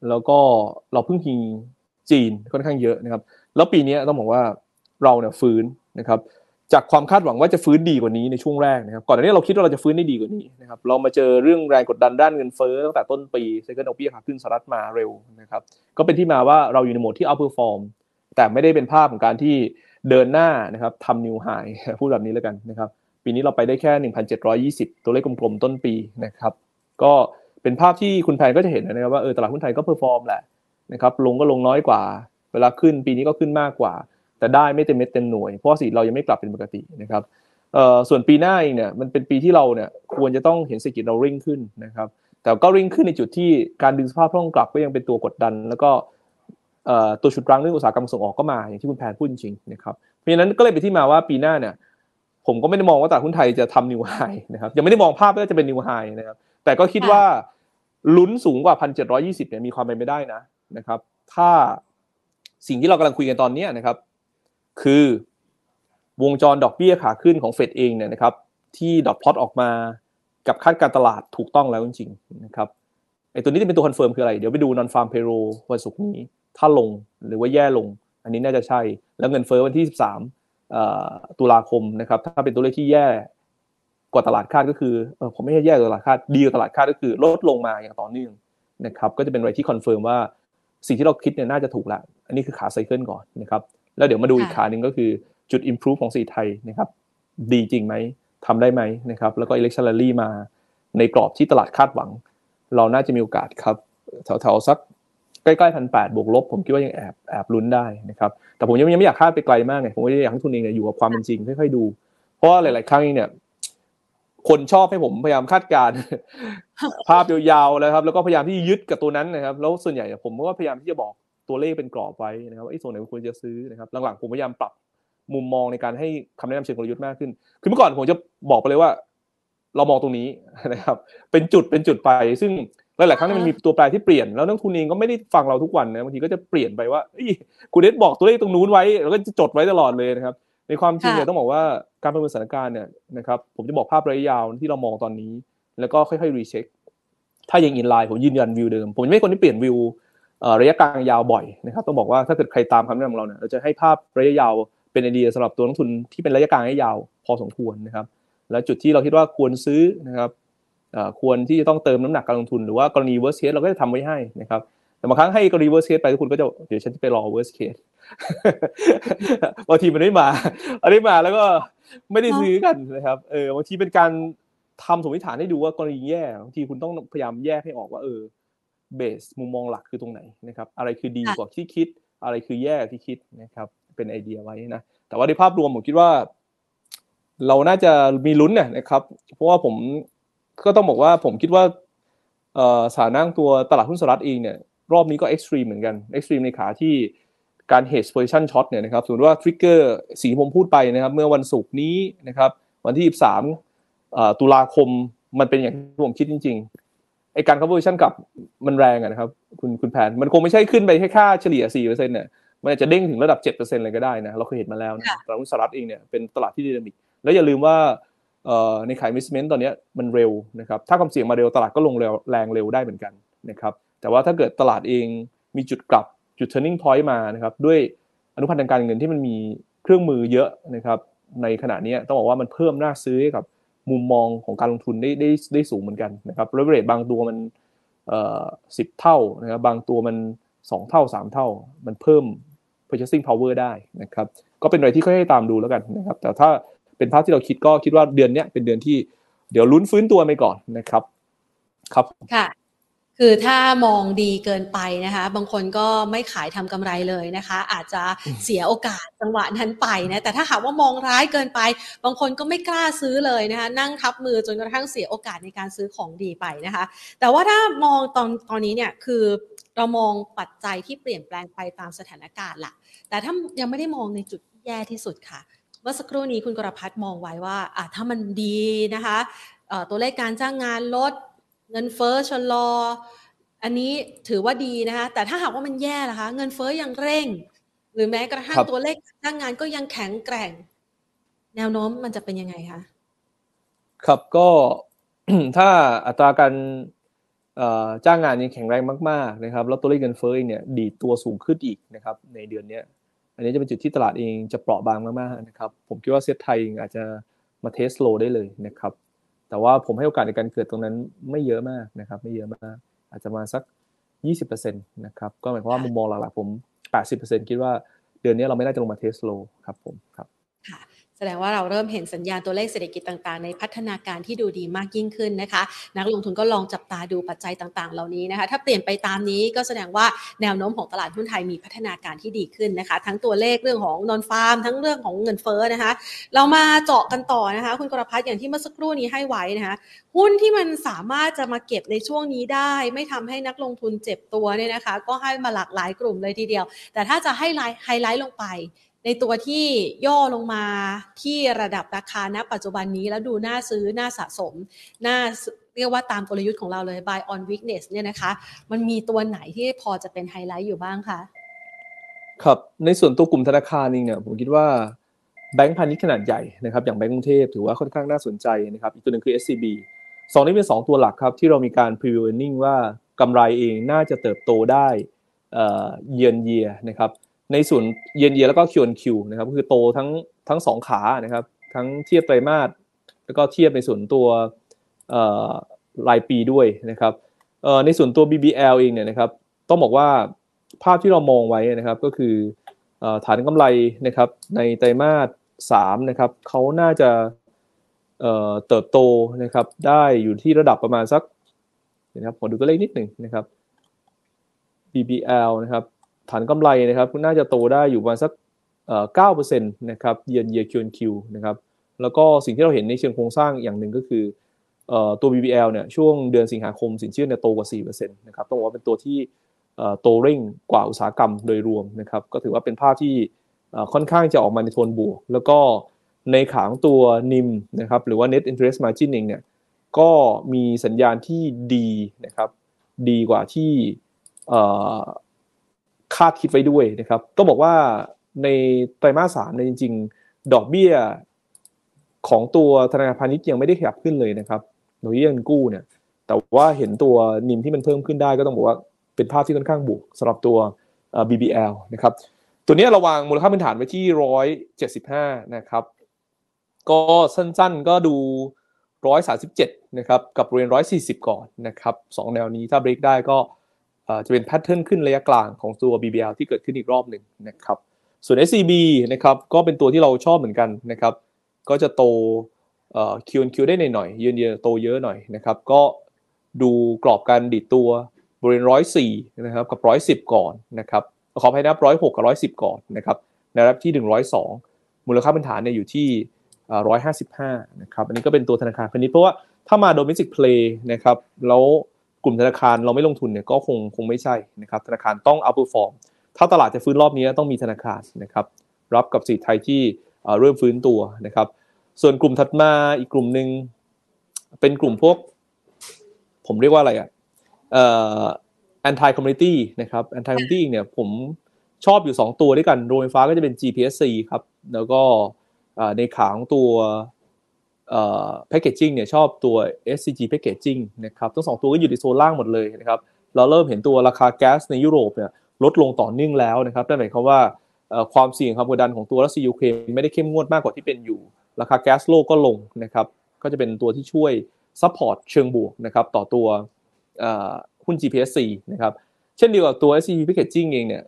แล้วก็เราพึ่งพิงจีนค่อนข้างเยอะนะครับ แล้วปีนี้ต้องบอกว่าเราเนี่ยฟื้นนะครับ จากความคาดหวังว่าจะฟื้นดีกว่านี้ในช่วงแรกนะครับก่อนหน้านี้เราคิดว่าเราจะฟื้นได้ดีกว่านี้นะครับเรามาเจอเรื่องแรงกดดันด้านเงินเฟ้อตั้งแต่ต้นปี cycle ดอกเบี้ยขาขึ้นสหรัฐมาเร็วนะครับก็เป็นที่มาว่าเราอยู่ในโหมดที่ outperform แต่ไม่ได้เป็นภาพของการที่เดินหน้านะครับทำ new high พูดแบบนี้แล้วกันนะครับปีนี้เราไปได้แค่ 1,720 ตัวเลขกลมๆต้นปีนะครับก็เป็นภาพที่คุณแพนก็จะเห็นนะครับว่าเออตลาดหุ้นไทยก็ perform แหละนะครับลงก็ลงน้อยกว่า เวลาขึ้นปีนี้ก็ขึ้นมากกว่า แต่ได้ไม่เต็มเม็ดเต็มหน่วย เพราะเศรษฐกิจเรายังไม่กลับเป็นปกตินะครับส่วนปีหน้าเองเนี่ยมันเป็นปีที่เราเนี่ยควรจะต้องเห็นเศรษฐกิจเราวิ่งขึ้นนะครับแต่ก็วิ่งขึ้นในจุดที่การดึงสภาพคล่องกลับก็ยังเป็นตัวกดดัน แล้วก็ตัวฉุดรั้งเรื่องอุตสาหกรรมส่งออกก็มาอย่างที่คุณแพนพูดจริงนะครับเพราะฉะนั้นก็เลยเป็นที่มาว่าปีหน้าเนี่ยผมก็ไม่ได้มองว่าตลาดหุ้นไทยจะทำ new highนะครับยังไม่ได้มองภาพว่าจะเป็น new high นะครับแต่ก็คิดว่าลุ้นสูงกว่าพันเจ็ดร้อยยี่สิบเนี่ยมีความเป็นไปได้นะนะครับถ้าสิ่งที่เรากำลังคุยกันตอนนี้นะครับ คือวงจรดอกเบี้ยขาขึ้นของเฟดเองเนี่ยนะครับ ที่ dot plot ออกมากับคาดการณ์ตลาดถูกต้องแล้วจริงๆนะครับไอ้ตัวนี้จะเป็นตัว confirm คืออะไร เดี๋ยวไปดู nonfarm payroll วันศุกร์นี้ ถ้าลงหรือว่าแย่ลง อันนี้น่าจะใช่ แล้วเงินเฟ้อวันที่ 13ตุลาคมนะครับ ถ้าเป็นตัวเลขที่แย่กว่าตลาดคาดก็คือเออผมไม่ใช่แย่กว่าตลาดคาดดีกว่าตลาดคาดก็คือลดลงมาอย่างต่อเนื่องนะครับ ก็จะเป็นอะไรที่ confirm ว่าสิ่งที่เราคิดเนี่ยน่าจะถูกแล้วอันนี้คือขา cycle ก่อนนะครับ แล้วเดี๋ยวมาดูอีกขาหนึ่งก็คือจุด improve ของเศรษฐกิจไทยนะครับดีจริงไหมทำได้ไหมนะครับแล้วก็ election rally มาในกรอบที่ตลาดคาดหวัง เราน่าจะมีโอกาสครับแถวๆสักใกล้ๆพันแปดบวกลบ ผมคิดว่ายังแอบแอบลุ้นได้นะครับแต่ผมยังไม่อยากคาดไปไกลมากไงผมก็อยากให้ทุนเองเนี่ยอยู่กับความเป็นจริงค่อยๆดู เพราะว่าหลาย ๆ ครั้งเนี่ยคนชอบให้ผมพยายามคาดการณ์ภาพยาวๆแล้วครับ แล้วก็พยายามที่ยึดกับตัวนั้นนะครับ แล้วส่วนใหญ่ผมก็พยายามที่จะบอก ตัวเลขเป็นกรอบไว้นะครับว่าไอ้ส่วนไหนควรจะซื้อนะครับหลังๆผมพยายามปรับมุมมองในการให้คำแนะนำเชิงกลยุทธ์มากขึ้น คือเมื่อก่อนผมจะบอกไปเลยว่า เรามองตรงนี้นะครับ เป็นจุดเป็นจุดไป ซึ่งหลายๆครั้งมันมีตัวแปรที่เปลี่ยน แล้วนักทุนเองก็ไม่ได้ฟังเราทุกวันนะบางทีก็จะเปลี่ยนไปว่าคุณเดชบอกตัวเลขตรงนู้นไว้แล้วก็จะจดไว้ตลอดเลยนะครับ ในความจริงเนี่ยต้องบอกว่าการประเมินสถานการณ์เนี่ยนะครับผมจะบอกภาพระยะยาวที่เรามองตอนนี้ แล้วก็ค่อยๆรีเช็คถ้ายังอินไลน์ผมยืนยันวิวเดิม ผมไม่คนที่เปลี่ยนวิว ระยะกลางยาวบ่อยนะครับต้องบอกว่าถ้าเกิดใครตามคำแนะนำของเราเนี่ยเราจะให้ภาพระยะยาวเป็นไอเดียสำหรับตัวนักทุนที่เป็นระยะกลางระยะยาวพอสมควรนะครับ และจุดที่เราคิดว่าควรซื้อนะครับควรที่จะต้องเติมน้ำหนักการลงทุนหรือว่ากรณี worst case เราก็จะทำไว้ให้นะครับแต่บางครั้งให้กรณี worst case ไปทุกคนก็จะเดี๋ยวฉันจะไปรอ worst case บางทีมันไม่มาอันนี้มาแล้วก็ไม่ได้ซื้อกันนะครับเออบางทีเป็นการทำสมมติฐานให้ดูว่ากรณีแย่บางทีคุณต้องพยายามแยกให้ออกว่าเออ เบสมุมมองหลักคือตรงไหนนะครับอะไรคือดีกว่าที่คิด อะไรคือแย่ที่คิดนะครับเป็นไอเดียไว้นะแต่ว่าในภาพรวมผมคิดว่า เราน่าจะมีลุ้นเนี่ยนะครับ เพราะว่าผมก็ต้องบอกว่าผมคิดว่าสถานะตัวตลาดหุ้นสหรัฐเองเนี่ยรอบนี้ก็ extreme เหมือนกัน extreme ในขาที่การ hedge position short เนี่ยนะครับสมมติว่า trigger ที่ผมพูดไปนะครับ เมื่อวันศุกร์นี้นะครับ วันที่23ตุลาคมมันเป็นอย่างที่ผมคิดจริงๆ ไอ้การ cover position กับมันแรงนะครับ คุณคุณแพนมันคงไม่ใช่ขึ้นไปแค่ค่าเฉลี่ย4%เนี่ยมันอาจจะเด้งถึงระดับ 7%เลยก็ได้นะ เราเคยเห็นมาแล้วนะตลาดหุ้นสหรัฐเองเนี่ยเป็นตลาดที่ dynamicแล้วอย่าลืมว่าในขา investment ตอนนี้มันเร็วนะครับถ้าความเสี่ยงมาเร็วตลาดก็ลงเร็วแรงเร็วได้เหมือนกันนะครับแต่ว่าถ้าเกิดตลาดเองมีจุดกลับจุด turning point มานะครับด้วยอนุพันธ์ทางการเงินที่มันมีเครื่องมือเยอะนะครับในขณะนี้ต้องบอกว่ามันเพิ่มน่าซื้อให้กับ มุมมองของการลงทุนได้ได้ได้สูงเหมือนกันนะครับเลเวอเรจบางตัวมันเอ่อสิบเท่านะครับบางตัวมันสองเท่าสามเท่า มันเพิ่ม purchasing power ได้นะครับก็เป็นอะไรที่ค่อยๆตามดูแล้วกันนะครับแต่ถ้าเป็นภาพที่เราคิดก็คิดว่าเดือนนี้เป็นเดือนที่เดี๋ยวลุ้นฟื้นตัวไปก่อนนะครับครับค่ะ คือถ้ามองดีเกินไปนะคะ บางคนก็ไม่ขายทำกำไรเลยนะคะ อาจจะเสียโอกาสจังหวะนั้นไปนะแต่ถ้าหากว่ามองร้ายเกินไป บางคนก็ไม่กล้าซื้อเลยนะคะ นั่งทับมือจนกระทั่งเสียโอกาสในการซื้อของดีไปนะคะ แต่ว่าถ้ามองตอนตอนนี้เนี่ยคือเรามองปัจจัยที่เปลี่ยนแปลงไปตามสถานการณ์ละแต่ถ้ายังไม่ได้มองในจุดแย่ที่สุดค่ะ เมื่อสักครู่นี้คุณกรพัฒน์มองไว้ว่าอะถ้ามันดีนะคะตัวเลขการจ้างงานลด เงินเฟ้อชะลอ อันนี้ถือว่าดีนะคะ แต่ถ้าหากว่ามันแย่ล่ะคะ เงินเฟ้อยังเร่ง หรือแม้กระทั่งตัวเลขจ้างงานก็ยังแข็งแกร่ง แนวโน้มมันจะเป็นยังไงคะ ครับก็ถ้าอัตราการจ้างงานยังแข็งแรงมากๆนะครับแล้วตัวเลขเงินเฟ้อเนี่ยดีดตัวสูงขึ้นอีกนะครับในเดือนนี้อันนี้จะเป็นจุดที่ตลาดเองจะเปราะบางมากๆนะครับผมคิดว่าเซ็ตไทยอาจจะมา test low ได้เลยนะครับ แต่ว่าผมให้โอกาสในการเกิดตรงนั้นไม่เยอะมากนะครับ ไม่เยอะมาก อาจจะมาสัก 20%นะครับ ก็หมายความว่ามุมมองหลักๆผม 80%คิดว่าเดือนนี้เราไม่น่าจะลงมา test low ครับผมครับ แสดงว่าเราเริ่มเห็นสัญญาณตัวเลขเศรษฐกิจต่างๆ ในพัฒนาการที่ดูดีมากยิ่งขึ้นนะคะ นักลงทุนก็ลองจับตาดูปัจจัยต่างๆ เหล่านี้นะคะ ถ้าเปลี่ยนไปตามนี้ก็แสดงว่าแนวโน้มของตลาดหุ้นไทยมีพัฒนาการที่ดีขึ้นนะคะ ทั้งตัวเลขเรื่องของนอนฟาร์ม ทั้งเรื่องของเงินเฟ้อนะคะ เรามาเจาะกันต่อนะคะ คุณกรพัฒน์อย่างที่เมื่อสักครู่นี้ให้ไว้นะคะ หุ้นที่มันสามารถจะมาเก็บในช่วงนี้ได้ ไม่ทำให้นักลงทุนเจ็บตัวเนี่ยนะคะ ก็ให้มาหลากหลายกลุ่มเลยทีเดียว แต่ถ้าจะให้ไฮไลท์ลงไป ในตัวที่ย่อลงมาที่ระดับราคาณปัจจุบันนี้แล้วดูน่าซื้อน่าสะสมน่าเรียกว่าตามกลยุทธ์ของเราเลย buy on weakness เนี่ยนะคะ มันมีตัวไหนที่พอจะเป็นไฮไลท์อยู่บ้างคะครับในส่วนตัวกลุ่มธนาคารนี่เนี่ยผมคิดว่าแบงก์พาณิชย์ขนาดใหญ่นะครับอย่างแบงก์กรุงเทพถือว่าค่อนข้างน่าสนใจนะครับอีกตัวหนึ่งคือ SCB สองนี้เป็น 2 ตัวหลักครับ ที่เรามีการ preview earning ว่ากำไรเองน่าจะเติบโตได้เยือนเยียนะครับ ในส่วนเยนเยแล้วก็คิวนคิวนะครับคือโตทั้งทั้งสองขานะครับ ทั้งเทียบไตรมาสแล้วก็เทียบในส่วนตัวรายปีด้วยนะครับในส่วนตัว BBL เองเนี่ยนะครับ ต้องบอกว่าภาพที่เรามองไว้นะครับก็คือฐานกำไรนะครับในไตรมาสสามนะครับเขาน่าจะเติบโตนะครับได้อยู่ที่ระดับประมาณสักนะครับขอดูตัวเลขนิดหนึ่งนะครับ BBL นะครับ ฐานกำไรนะครับน่าจะโตได้อยู่ประมาณสักเก้าเปอร์เซ็นต์นะครับเยียนเยียคิวคิวนะครับแล้วก็สิ่งที่เราเห็นในเชิงโครงสร้างอย่างหนึ่งก็คือตัว BBL เนี่ยช่วงเดือนสิงหาคมสินเชื่อเนี่ยโตกว่า4%นะครับต้องบอกว่าเป็นตัวที่โตเร่งกว่าอุตสาหกรรมโดยรวมนะครับก็ถือว่าเป็นภาพที่ค่อนข้างจะออกมาในโทนบวก แล้วก็ในขางตัวนิมนะครับหรือว่า net interest margin เองเนี่ยก็มีสัญญาณที่ดีนะครับดีกว่าที่ คาดคิดไว้ด้วยนะครับต้องบอกว่าในไตรมาสสามในจริง ๆ ดอกเบี้ยของตัวธนาคารพาณิชย์ยังไม่ได้ขยับขึ้นเลยนะครับดอกเบี้ยเงินกู้เนี่ย แต่ว่าเห็นตัวนิมที่มันเพิ่มขึ้นได้ก็ต้องบอกว่าเป็นภาพที่ค่อนข้างบวกสำหรับตัว BBL นะครับ ตัวนี้ระวางมูลค่าพื้นฐานไว้ที่ร้อยเจ็ดสิบห้านะครับ ก็สั้นๆก็ดูร้อยสาสิบเจ็ดนะครับ กับบริเร้อยสี่สิบก่อนนะครับสองแนวนี้ถ้าเบรกได้ก็ จะเป็นแพทเทิร์นขึ้นระยะกลางของตัว BBL ที่เกิดขึ้นอีกรอบหนึ่งนะครับส่วน SCB นะครับก็เป็นตัวที่เราชอบเหมือนกันนะครับก็จะโตเอ่อ Q&Q ได้หน่อยๆเยือนเยโตเยอะหน่อยนะครับก็ดูกรอบการดิดตัวบริเวณร้อยสี่นะครับกับร้อยสิบก่อนนะครับขอให้นับร้อยหกกับร้อยสิบก่อนนะครับในระดับที่หนึ่งร้อยสองมูลค่าพื้นฐานเนี่ยอยู่ที่ร้อยห้าสิบห้านะครับอันนี้ก็เป็นตัวธนาคารพาณิชย์เพราะว่าถ้ามา domestic play นะครับแล้ว กลุ่มธนาคารเราไม่ลงทุนเนี่ยก็คงคงไม่ใช่นะครับธนาคารต้อง outperform ถ้าตลาดจะฟื้นรอบนี้ต้องมีธนาคารนะครับรับกับสีไทยที่เริ่มฟื้นตัวนะครับ ส่วนกลุ่มถัดมาอีกกลุ่มหนึ่งเป็นกลุ่มพวก ผมเรียกว่าอะไรอะเอ่อ anti community นะครับ anti community เนี่ยผมชอบอยู่ 2 ตัวด้วยกันโรงไฟฟ้าก็จะเป็น GPSC ครับ แล้วก็ในขาของตัว แพคเกจจิ้งเนี่ยชอบตัว SCG Packaging นะครับทั้งสองตัวก็อยู่ในโซนล่างหมดเลยนะครับเราเริ่มเห็นตัวราคาแก๊สในยุโรปเนี่ยลดลงต่อเนื่องแล้วนะครับนั่นหมายความว่าความเสี่ยงความกดดันของตัวรัสเซียยูเครนไม่ได้เข้มงวดมากกว่าที่เป็นอยู่ ราคาแก๊สโลกก็ลงนะครับก็จะเป็นตัวที่ช่วย support เชิงบวกนะครับต่อตัวหุ้น GPSC นะครับเช่นเดียวกับตัว SCG Packaging เองเนี่ย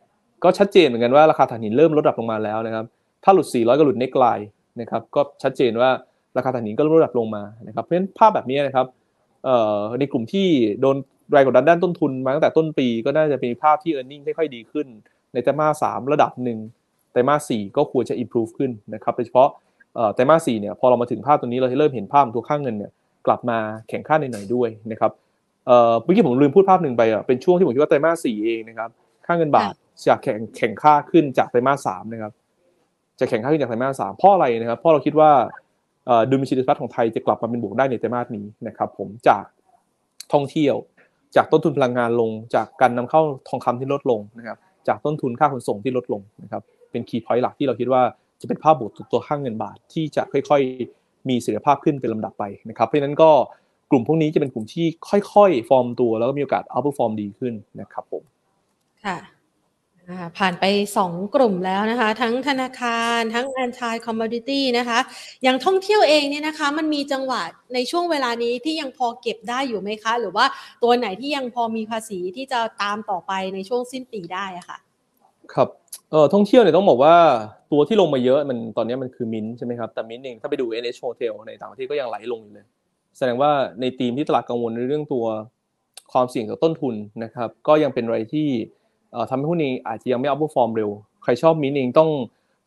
ก็ชัดเจนเหมือนกันว่าราคาถ่านหินเริ่มลดระดับลงมาแล้วนะครับถ้าหลุด 400 ก็หลุด neckline นะครับก็ชัดเจนว่า ราคาถ่านหินก็ลดระดับลงมานะครับเพราะฉะนั้นภาพแบบนี้นะครับในกลุ่มที่โดนแรงกดดันด้านต้นทุนมาตั้งแต่ต้นปีก็น่าจะเป็นภาพที่ e a r n i n g ค่อยๆดีขึ้น ในไตรมาสสามระดับหนึ่งไตรมาสสี่ก็ควรจะ improve ขึ้นนะครับโดยเฉพาะไตรมาสสี่เนี่ยพอเรามาถึงภาพตรงนี้เราเริ่มเห็นภาพตัวค่างเงินเนี่ยกลับมาแข่งข้าในหน่อยด้วยนะครับเมื่อกี้ผมลืมพูดภาพหนึ่งไปอะเป็นช่วงที่ผมคิดว่าไตรมาสสี่เองนะครับค่าเงินบาทจะแข่งแข่งค่าขึ้นจากไตรมาสสามนะครับจะแข่งค่าขึ้นจากไตรมาสสามเพราะอะไรนะครับเพราะเราคิดว่า ดุลบัญชีดิจิทัของไทยจะกลับมาเป็นบวกได้ในไตรมาสนี้นะครับผมจากท่องเที่ยว จากต้นทุนพลังงานลง จากการนำเข้าทองคำที่ลดลงนะครับจากต้นทุนค่าขนส่งที่ลดลงนะครับเป็น key point หลักที่เราคิดว่าจะเป็นภาพบวกตัวค่าเงินบาทที่จะค่อยๆ มีเสถียรภาพขึ้นเป็นลำดับไปนะครับเพราะฉะนั้นก็กลุ่มพวกนี้จะเป็นกลุ่มที่ค่อยๆ ฟอร์มตัว แล้วก็มีโอกาส outperform ดีขึ้นนะครับผมค่ะ ผ่านไป 2 กลุ่มแล้วนะคะ ทั้งธนาคาร ทั้ง anti commodity นะคะ อย่างท่องเที่ยวเองเนี่ยนะคะ มันมีจังหวะในช่วงเวลานี้ที่ยังพอเก็บได้อยู่ไหมคะ หรือว่าตัวไหนที่ยังพอมีภาษีที่จะตามต่อไปในช่วงสิ้นปีได้ะคะ่ะ ครับเออท่องเที่ยวเนี่ยต้องบอกว่าตัวที่ลงมาเยอะมันตอนนี้มันคือมินใช่ไหมครับแต่มินเองถ้าไปดู NH Hotel ในต่างประเทศก็ยังไหลลงอยู่เลย แสดงว่าในทีมที่ตลาดกังวลในเรื่องตัวความเสี่ยงต่อต้นทุนนะครับ ก็ยังเป็นอะไรที่ ทำให้หุ้นเองอาจจะยังไม่ outperform เร็ว ใครชอบมินเองต้อง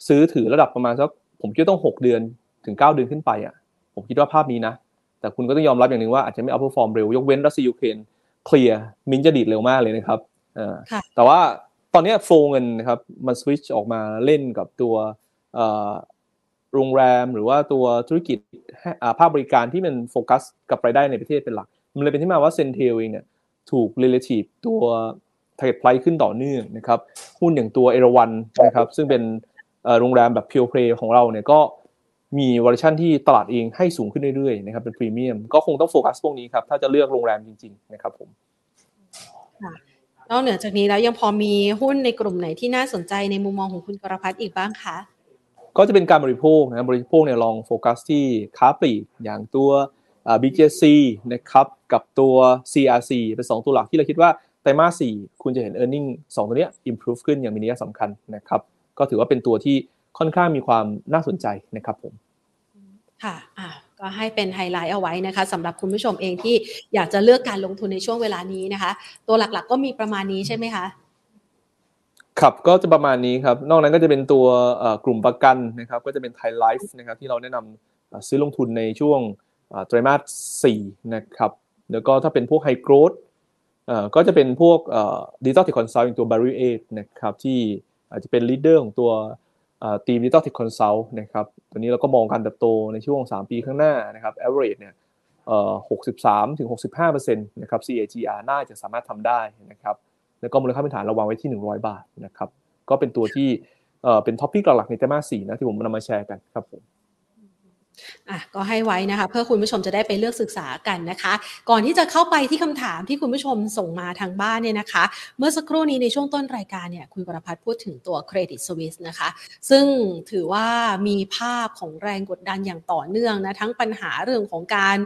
ซื้อถือระดับประมาณสักผมคิดต้อง 6 เดือนถึง 9 เดือนขึ้นไปอะผมคิดว่าภาพนี้นะ แต่คุณก็ต้องยอมรับอย่างหนึ่งว่าอาจจะไม่ outperform เร็วยกเว้นรัสเซียยูเครน clear MINT จะดีดเร็วมากเลยนะครับแต่ว่าตอนนี้ flow เงินนะครับมันสวิตช์ออกมาเล่นกับตัวโรงแรมหรือว่าตัวธุรกิจภาคบริการที่มันโฟกัสกับรายได้ในประเทศเป็นหลัก มันเลยเป็นที่มาว่า CENTEL เองเนี่ยถูก re-rate ตัว target price ขึ้นต่อเนื่องนะครับหุ้นอย่างตัวเอราวันนะครับซึ่งเป็นโรงแรมแบบ pure play ของเราเนี่ยก็มีวอร์ชันที่ตลาดเองให้สูงขึ้นเรื่อยๆนะครับเป็นพรีเมียมก็คงต้องโฟกัสพวกนี้ครับถ้าจะเลือกโรงแรมจริง ๆ นะครับผมนอกเหนือจากนี้แล้วยังพอมีหุ้นในกลุ่มไหนที่น่าสนใจในมุมมองของคุณกรพัฒน์อีกบ้างคะก็จะเป็นการบริโภคนะบริโภคเนี่ยลองโฟกัสที่ค้าปลีกอย่างตัว BJC นะครับกับตัว CRC เป็น 2 ตัวหลักที่เราคิดว่า ไตรมาสสี่คุณจะเห็น e a r n i n g สองตัวนี้ improve ขึ้นอย่างมีนัยสำคัญนะครับ ก็ถือว่าเป็นตัวที่ค่อนข้างมีความน่าสนใจนะครับผม ค่ะอ่าก็ให้เป็นไฮไลท์เอาไว้นะคะสำหรับคุณผู้ชมเองที่อยากจะเลือกการลงทุนในช่วงเวลานี้นะคะ ตัวหลักๆก็มีประมาณนี้ใช่ไหมคะครับก็จะประมาณนี้ครับ นอกนั้นก็จะเป็นตัวกลุ่มประกันนะครับ ก็จะเป็นไทยไลฟ์นะครับที่เราแนะนซื้อลงทุนในช่วงไตรมาส4นะครับ แล้วก็ถ้าเป็นพวก high growth ก็จะเป็นพวกดิจิตอลเทคคอนซัลท์อย่างตัว b a r r y 8นะครับที่อาจจะเป็น leader ของตัว theme digital tech consult นะครับตัวนี้เราก็มองการเติบโตในช่วง 3 ปีข้างหน้านะครับ average เนี่ย63ถึง65%นะครับ CAGR น่าจะสามารถทำได้นะครับแล้วก็มูลค่าพื้นฐานเราวางไว้ที่ 100 บาทนะครับก็เป็นตัวที่เป็น top pick หลักๆในไตรมาส4นะที่ผมนำมาแชร์กันครับผม อะก็ให้ไว้นะคะ เพื่อคุณผู้ชมจะได้ไปเลือกศึกษากันนะคะ ก่อนที่จะเข้าไปที่คำถามที่คุณผู้ชมส่งมาทางบ้านเนี่ยนะคะ เมื่อสักครู่นี้ในช่วงต้นรายการเนี่ยคุณกรพัฒน์พูดถึงตัว Credit Suisse นะคะ ซึ่งถือว่ามีภาพของแรงกดดันอย่างต่อเนื่องนะ ทั้งปัญหาเรื่องของการ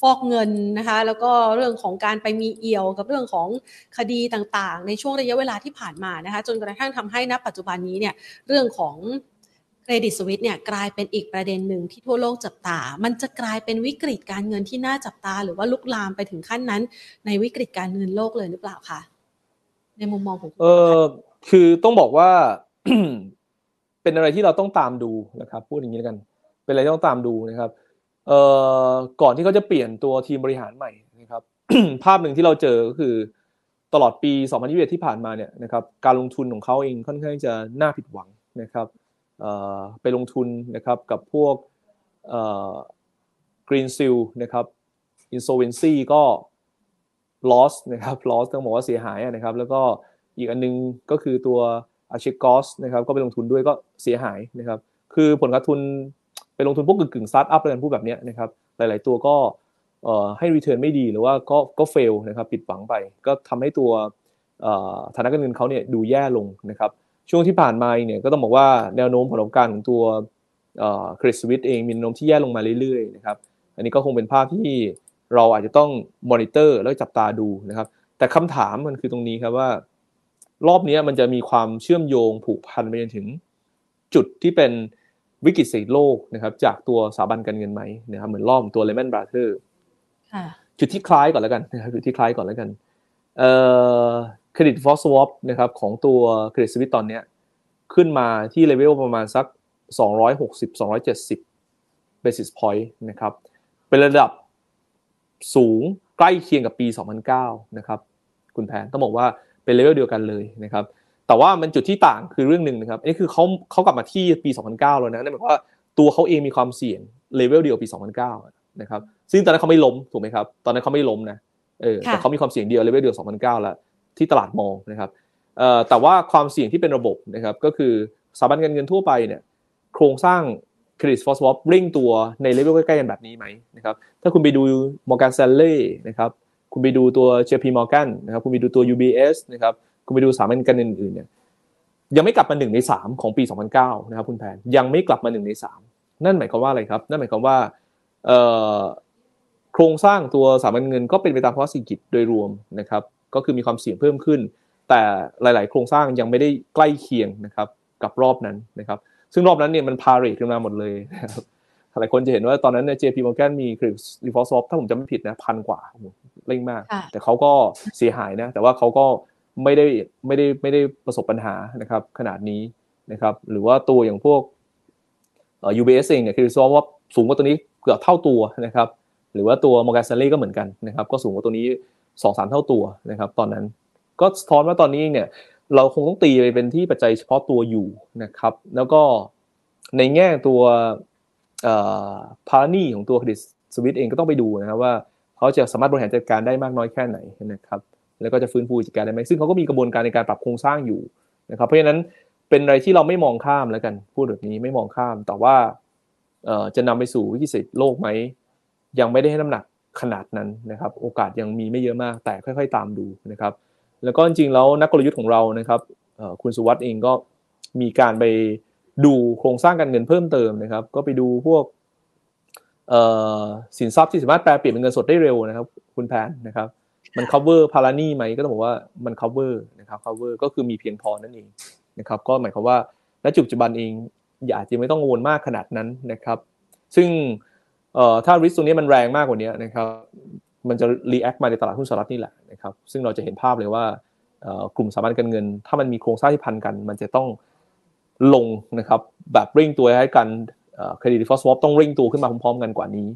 ฟอกเงินนะคะ แล้วก็เรื่องของการไปมีเอี่ยวกับเรื่องของคดีต่างๆ ในช่วงระยะเวลาที่ผ่านมานะคะ จนกระทั่งทำให้ณปัจจุบันนี้เนี่ยเรื่องของ เครดิตสวิตเนี่ยกลายเป็นอีกประเด็นหนึ่งที่ทั่วโลกจับตา มันจะกลายเป็นวิกฤตการเงินที่น่าจับตา หรือว่าลุกลามไปถึงขั้นนั้น ในวิกฤตการเงินโลกเลยหรือเปล่าคะในมุมมองของเออคือต้องบอกว่าเป็นอะไรที่เราต้องตามดูนะครับ พูดอย่างนี้แล้วกัน เป็นอะไรที่ต้องตามดูนะครับเอ่อก่อนที่เขาจะเปลี่ยนตัวทีมบริหารใหม่นะครับ ภาพหนึ่งที่เราเจอก็คือตลอดปี 2021 ที่ผ่านมาเนี่ยนะครับ การลงทุนของเขาเองค่อนข้างจะน่าผิดหวังนะครับ ไปลงทุนนะครับกับพวก Green Seal นะครับ Insolvency ก็ loss นะครับ loss ต้องบอกว่าเสียหายนะครับ แล้วก็อีกอันนึงก็คือตัว a c h i c o s นะครับก็ไปลงทุนด้วยก็เสียหายนะครับ คือผลขาดทุนไปลงทุนพวกกึ่งกึ่งสตาร์ทอัพอะไรกันพูดแบบนี้นะครับ หลายๆตัวก็ให้ return ไม่ดีหรือว่าก็ก็ fail นะครับปิดหวังไป ก็ทำให้ตัวฐานะการเงินเขาเนี่ยดูแย่ลงนะครับ ช่วงที่ผ่านมาเนี่ยก็ต้องบอกว่าแนวโน้มผลประกอบการของตัว Credit Suisse เองมีแนวโน้มที่แย่ลงมาเรื่อยๆนะครับอันนี้ก็คงเป็นภาพที่เราอาจจะต้องมอนิเตอร์แล้วจับตาดูนะครับ แต่คำถามมันคือตรงนี้ครับว่า รอบนี้มันจะมีความเชื่อมโยงผูกพันไปจนถึงจุดที่เป็นวิกฤตเศรษฐกิจโลกนะครับ จากตัวสถาบันการเงินไหมนะครับเหมือนรอบตัว Lehman Brothers จุดที่คล้ายก่อนแล้วกันนะครับจุดที่คล้ายก่อนแล้วกันเอ่อ credit default swap นะครับของตัว Credit Suisse ตอนนี้ขึ้นมาที่เลเวลประมาณสัก 260-270 basis point นะครับ เป็นระดับสูงใกล้เคียงกับปี 2009 นะครับ คุณแพนต้องบอกว่าเป็นเลเวลเดียวกันเลยนะครับ แต่ว่ามันจุดที่ต่างคือเรื่องหนึ่งนะครับอันนี้คือเขาเขากลับมาที่ปี 2009 แล้วนะนั่นหมายความว่าตัวเขาเองมีความเสี่ยงเลเวลเดียวปี 2009 นะครับ ซึ่งตอนนั้นเขาไม่ล้มถูกไหมครับ ตอนนั้นเขาไม่ล้มนะ เออ แต่เขามีความเสี่ยงเดียวเลเวลเดียว 2009 แล้ว ที่ตลาดมองนะครับแต่ว่าความเสี่ยงที่เป็นระบบนะครับก็คือสถาบันการเงินทั่วไปเนี่ยโครงสร้าง credit default swap เร่งตัวในเลเวลใกล้ๆกันแบบนี้ไหมนะครับถ้าคุณไปดู Morgan Stanley นะครับคุณไปดูตัว JP Morgan นะครับคุณไปดูตัว UBS นะครับคุณไปดูสถาบันการเงินอื่นเนี่ยยังไม่กลับมาหนึ่งในสามของปี 2009 นะครับคุณแพนยังไม่กลับมาหนึ่งในสามนั่นหมายความว่าอะไรครับ นั่นหมายความว่าโครงสร้างตัวสถาบันเงินก็เป็นไปตามภาวะเศรษฐกิจโดยรวมนะครับ ก็คือมีความเสี่ยงเพิ่มขึ้น แต่หลาย ๆ โครงสร้างยังไม่ได้ใกล้เคียงนะครับกับรอบนั้นนะครับซึ่งรอบนั้นเนี่ยมันพาเรทขึ้นมาหมดเลยหลายคนจะเห็นว่าตอนนั้นเนี่ย JP Morgan มีคริสรีฟอร์ซอฟถ้าผมจำไม่ผิดนะพันกว่าเร่งมาก แต่เขาก็เสียหายนะแต่ว่าเขาก็ไม่ได้ไม่ได้ไม่ได้ประสบปัญหานะครับขนาดนี้นะครับหรือว่าตัวอย่างพวกเอ่อ UBS เองเนี่ยคริสวอฟสูงกว่าตัวนี้เกือบเท่าตัวนะครับหรือว่าตัว Morgan Stanley ก็เหมือนกันนะครับก็สูงกว่าตัวนี้ สองสามเท่าตัวนะครับ ตอนนั้นก็สะท้อนว่าตอนนี้เนี่ย เราคงต้องตีไปเป็นที่ปัจจัยเฉพาะตัวอยู่นะครับ แล้วก็ในแง่ตัวพาร์นี่ของตัวเครดิตสวิตเองก็ต้องไปดูนะครับว่าเขาจะสามารถบริหารจัดการได้มากน้อยแค่ไหนนะครับ แล้วก็จะฟื้นฟูจัดการได้ไหมซึ่งเขาก็มีกระบวนการในการปรับโครงสร้างอยู่นะครับ เพราะฉะนั้นเป็นอะไรที่เราไม่มองข้ามแล้วกันพูดแบบนี้ไม่มองข้าม แต่ว่าจะนำไปสู่วิกฤตโลกไหมยังไม่ได้ให้น้ำหนัก ขนาดนั้นนะครับ โอกาสยังมีไม่เยอะมาก แต่ค่อย ๆ ตามดูนะครับ แล้วก็จริงๆแล้วนักกลยุทธ์ของเรานะครับคุณสุวัสด์เองก็มีการไปดูโครงสร้างการเงินเพิ่มเติมนะครับ ก็ไปดูพวกสินทรัพย์ที่สามารถแปลเปลี่ยนเป็นเงินสดได้เร็วนะครับ คุณแพนนะครับ มัน cover พารานี่ไหมก็ต้องบอกว่ามัน cover นะครับ cover ก็คือมีเพียงพอนั่นเองนะครับ ก็หมายความว่าณจุดปัจจุบันเองอย่าจะไม่ต้องกังวลมากขนาดนั้นนะครับ ซึ่ง เอ่อถ้า risk ตรงนี้มันแรงมากกว่านี้นะครับมันจะ react มาในตลาดหุ้นสหรัฐนี่แหละนะครับซึ่งเราจะเห็นภาพเลยว่ากลุ่มสถาบันการเงิน ถ้ามันมีโครงสร้างที่พันกัน มันจะต้องลงนะครับแบบเร่งตัวให้กัน credit default swap ต้องเร่งตัวขึ้นมาพร้อมๆกันกว่านี้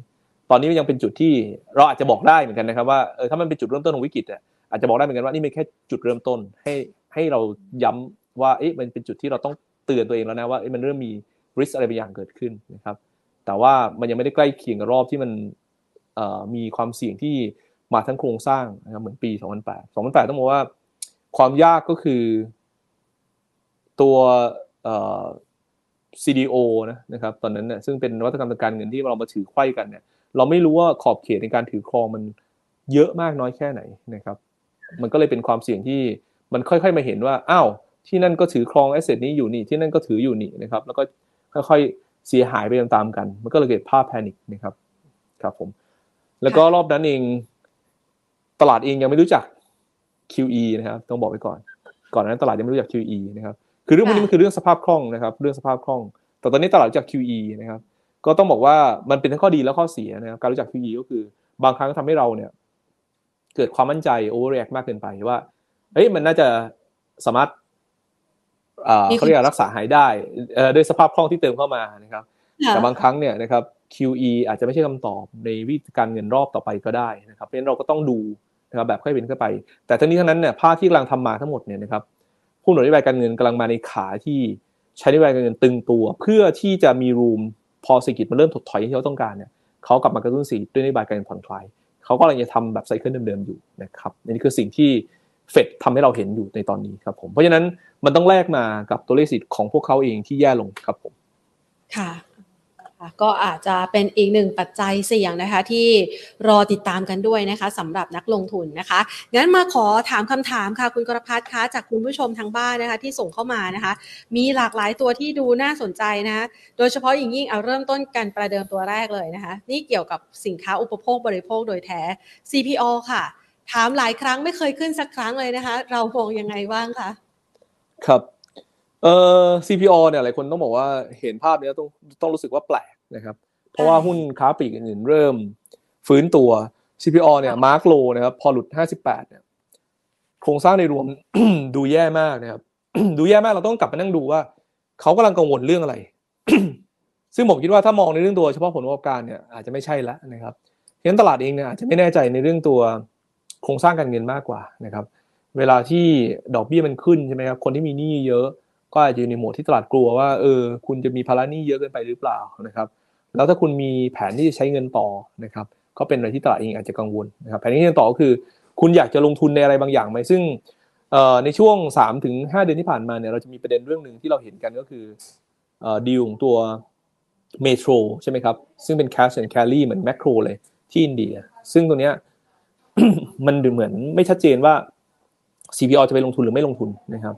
ตอนนี้ยังเป็นจุดที่เราอาจจะบอกได้เหมือนกันนะครับว่าเออถ้ามันเป็นจุดเริ่มต้นของวิกฤตอะอาจจะบอกได้เหมือนกันว่านี่เป็นแค่จุดเริ่มต้นให้ให้เราย้ำว่าเอ๊ะมันเป็นจุดที่เราต้องเตือนตัวเองแล้วนะว่าเอ๊ะมันเริ่มมีริสอะไรบางอย่างเกิดขึ้นนะครับ แต่ว่ามันยังไม่ได้ใกล้เคียงกับรอบที่มันมีความเสี่ยงที่มาทั้งโครงสร้างนะครับเหมือนปี 2008 2008 ต้องบอกว่าความยากก็คือ ตัว CDO นะนะครับตอนนั้นเนี่ยซึ่งเป็นนวัตกรรมทางการเงินที่เรามาถือไข่กันเนี่ย เราไม่รู้ว่าขอบเขตในการถือครองมันเยอะมากน้อยแค่ไหนนะครับ มันก็เลยเป็นความเสี่ยงที่มันค่อย ๆ มาเห็นว่าอ้าวที่นั่นก็ถือครองแอสเซทนี้อยู่นี่ที่นั่นก็ถืออยู่นี่นะครับ แล้วก็ค่อยๆ เสียหายไปตามๆกัน มันก็เลยเกิดภาพแพนิคนะครับครับผมแล้วก็รอบนั้นเองตลาดเองยังไม่รู้จัก QE นะครับต้องบอกไว้ก่อน ก่อนนั้นตลาดยังไม่รู้จัก QE นะครับคือเรื่องพวกนี้มันคือเรื่องสภาพคล่องนะครับ เรื่องสภาพคล่อง แต่ตอนนี้ตลาดรู้จัก QE นะครับ ก็ต้องบอกว่ามันเป็นทั้งข้อดีและข้อเสียนะครับ การรู้จัก QE ก็คือบางครั้งทำให้เราเนี่ย เกิดความมั่นใจโอเวอร์เรียกมากเกินไปว่าเฮ้ยมันน่าจะสามารถ เขาเรียกรักษาหายได้ด้วยสภาพคล่องที่เติมเข้ามานะครับ แต่บางครั้งเนี่ยนะครับ QE อาจจะไม่ใช่คำตอบในวิธีการเงินรอบต่อไปก็ได้นะครับเพราะฉะนั้นเราก็ต้องดูนะครับแบบค่อยเป็นค่อยไป แต่ทั้งนี้ทั้งนั้นเนี่ยภาพที่กำลังทำมาทั้งหมดเนี่ยนะครับผู้หนุนนโยบายการเงินกำลังมาในขาที่ใช้นโยบายการเงินตึงตัว เพื่อที่จะมีรูมพอเศรษฐกิจมันเริ่มถดถอยที่เขาต้องการเนี่ยเขากลับมากระตุ้นสีด้วยนโยบายการเงินผ่อนคลายเขาก็กำลังจะทำแบบไซเคิลเดิมๆอยู่นะครับนี่คือสิ่งที่ เฟดทำให้เราเห็นอยู่ในตอนนี้ครับผม เพราะฉะนั้นมันต้องแลกมากับตัวเลขสิทธิ์ของพวกเขาเองที่แย่ลงครับผม ค่ะก็อาจจะเป็นอีกหนึ่งปัจจัยเสี่ยงนะคะ ที่รอติดตามกันด้วยนะคะสำหรับนักลงทุนนะคะงั้นมาขอถามคำถามค่ะ คุณกรพัฒน์คะจากคุณผู้ชมทางบ้านนะคะ ที่ส่งเข้ามานะคะ มีหลากหลายตัวที่ดูน่าสนใจนะคะโดยเฉพาะอย่างยิ่งเอาเริ่มต้นกันประเดิมตัวแรกเลยนะคะ นี่เกี่ยวกับสินค้าอุปโภคบริโภคโดยแท้ CPO ค่ะ ถามหลายครั้งไม่เคยขึ้นสักครั้งเลยนะคะ เรามองยังไงบ้างคะครับเอ่อ CPO เนี่ยหลายคนต้องบอกว่าเห็นภาพนี้ต้องต้องรู้สึกว่าแปลกนะครับ เพราะว่าหุ้นค้าปลีกอื่นเริ่มฟื้นตัว CPO เนี่ยมาร์กโลนะครับพอหลุด 58 เนี่ยโครงสร้างในรวมดูแย่มากนะครับ ดูแย่มากเราต้องกลับมานั่งดูว่า เขากำลังกังวลเรื่องอะไร ซึ่งผมคิดว่าถ้ามองในเรื่องตัวเฉพาะผลประกอบการเนี่ยอาจจะไม่ใช่แล้วนะครับเพราะฉะนั้นตลาดเองเนี่ยอาจจะไม่แน่ใจในเรื่องตัว โครงสร้างการเงินมากกว่านะครับ เวลาที่ดอกเบี้ยมันขึ้นใช่ไหมครับคนที่มีหนี้เยอะ ก็อาจจะอยู่ในโหมดที่ตลาดกลัวว่าเออคุณจะมีภาระหนี้เยอะเกินไปหรือเปล่านะครับ แล้วถ้าคุณมีแผนที่จะใช้เงินต่อนะครับ ก็เป็นอะไรที่ตลาดเองอาจจะกังวลนะครับแผนที่จะต่อก็คือ คุณอยากจะลงทุนในอะไรบางอย่างไหมซึ่งในช่วง3ถึง5เดือนที่ผ่านมาเนี่ยเราจะมีประเด็นเรื่องหนึ่งที่เราเห็นกันก็คือดีลของตัวเมโทรใช่ไหมครับ ซึ่งเป็น cash and carry เหมือนแมคโครเลยที่อินเดีย ซึ่งตัวเนี้ย มันดูเหมือนไม่ชัดเจนว่า CPO จะไปลงทุนหรือไม่ลงทุนนะครับ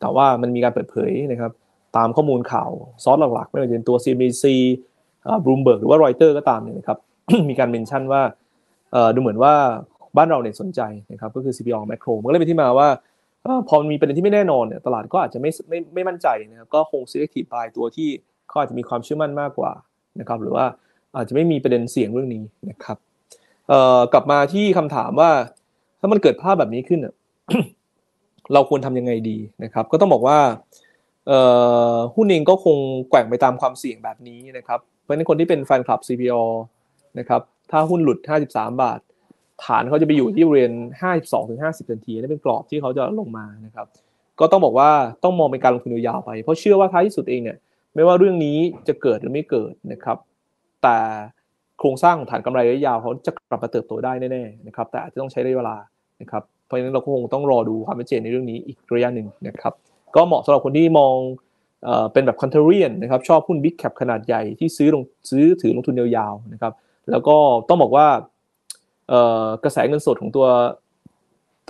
แต่ว่ามันมีการเปิดเผยนะครับ ตามข้อมูลข่าวซอสหลักๆ ไม่ว่าจะเป็นตัว CNBC บลูมเบิร์กหรือว่ารอยเตอร์ก็ตามเนี่ยนะครับ มีการเมนชั่นว่าดูเหมือนว่าบ้านเราเนี่ยสนใจนะครับ ก็คือ CPO Macro มันก็เลยเป็นที่มาว่าพอมันมีประเด็นที่ไม่แน่นอนเนี่ยตลาดก็อาจจะไม่ไม่ไม่มั่นใจนะครับก็คง selective buy ตัวที่เขาอาจจะมีความเชื่อมั่นมากกว่านะครับ หรือว่าอาจจะไม่มีประเด็นเสี่ยงเรื่องนี้นะครับ กลับมาที่คำถามว่า ถ้ามันเกิดภาพแบบนี้ขึ้นเราควรทำยังไงดีนะครับ ก็ต้องบอกว่าหุ้นเองก็คงแกว่งไปตามความเสี่ยงแบบนี้นะครับ เพราะฉะนั้นคนที่เป็นแฟนคลับ CPO นะครับ ถ้าหุ้นหลุด 53 บาท ฐานเขาจะไปอยู่ที่บริเวณ52ถึง50นทีนี่เป็นกรอบที่เขาจะลงมานะครับ ก็ต้องบอกว่าต้องมองเป็นการลงทุนยาวไป เพราะเชื่อว่าท้ายที่สุดเองเนี่ย ไม่ว่าเรื่องนี้จะเกิดหรือไม่เกิดนะครับ แต่ ครงสร้างของฐานกำไรระยะยาวเขาจะกลับมาเติบโตได้แน่ๆนะครับแต่อาจจะต้องใช้ระยะเวลานะครับเพราะฉะนั้นเราคงต้องรอดูความชัดเจนในเรื่องนี้อีกระยะหนึ่งนะครับก็เหมาะสำหรับคนที่มองเป็นแบบ contrarian นะครับชอบหุ้น big cap ขนาดใหญ่ที่ซื้อลงซื้อถือลงทุนยาวๆนะครับแล้วก็ต้องบอกว่ากระแสเงินสดของตัว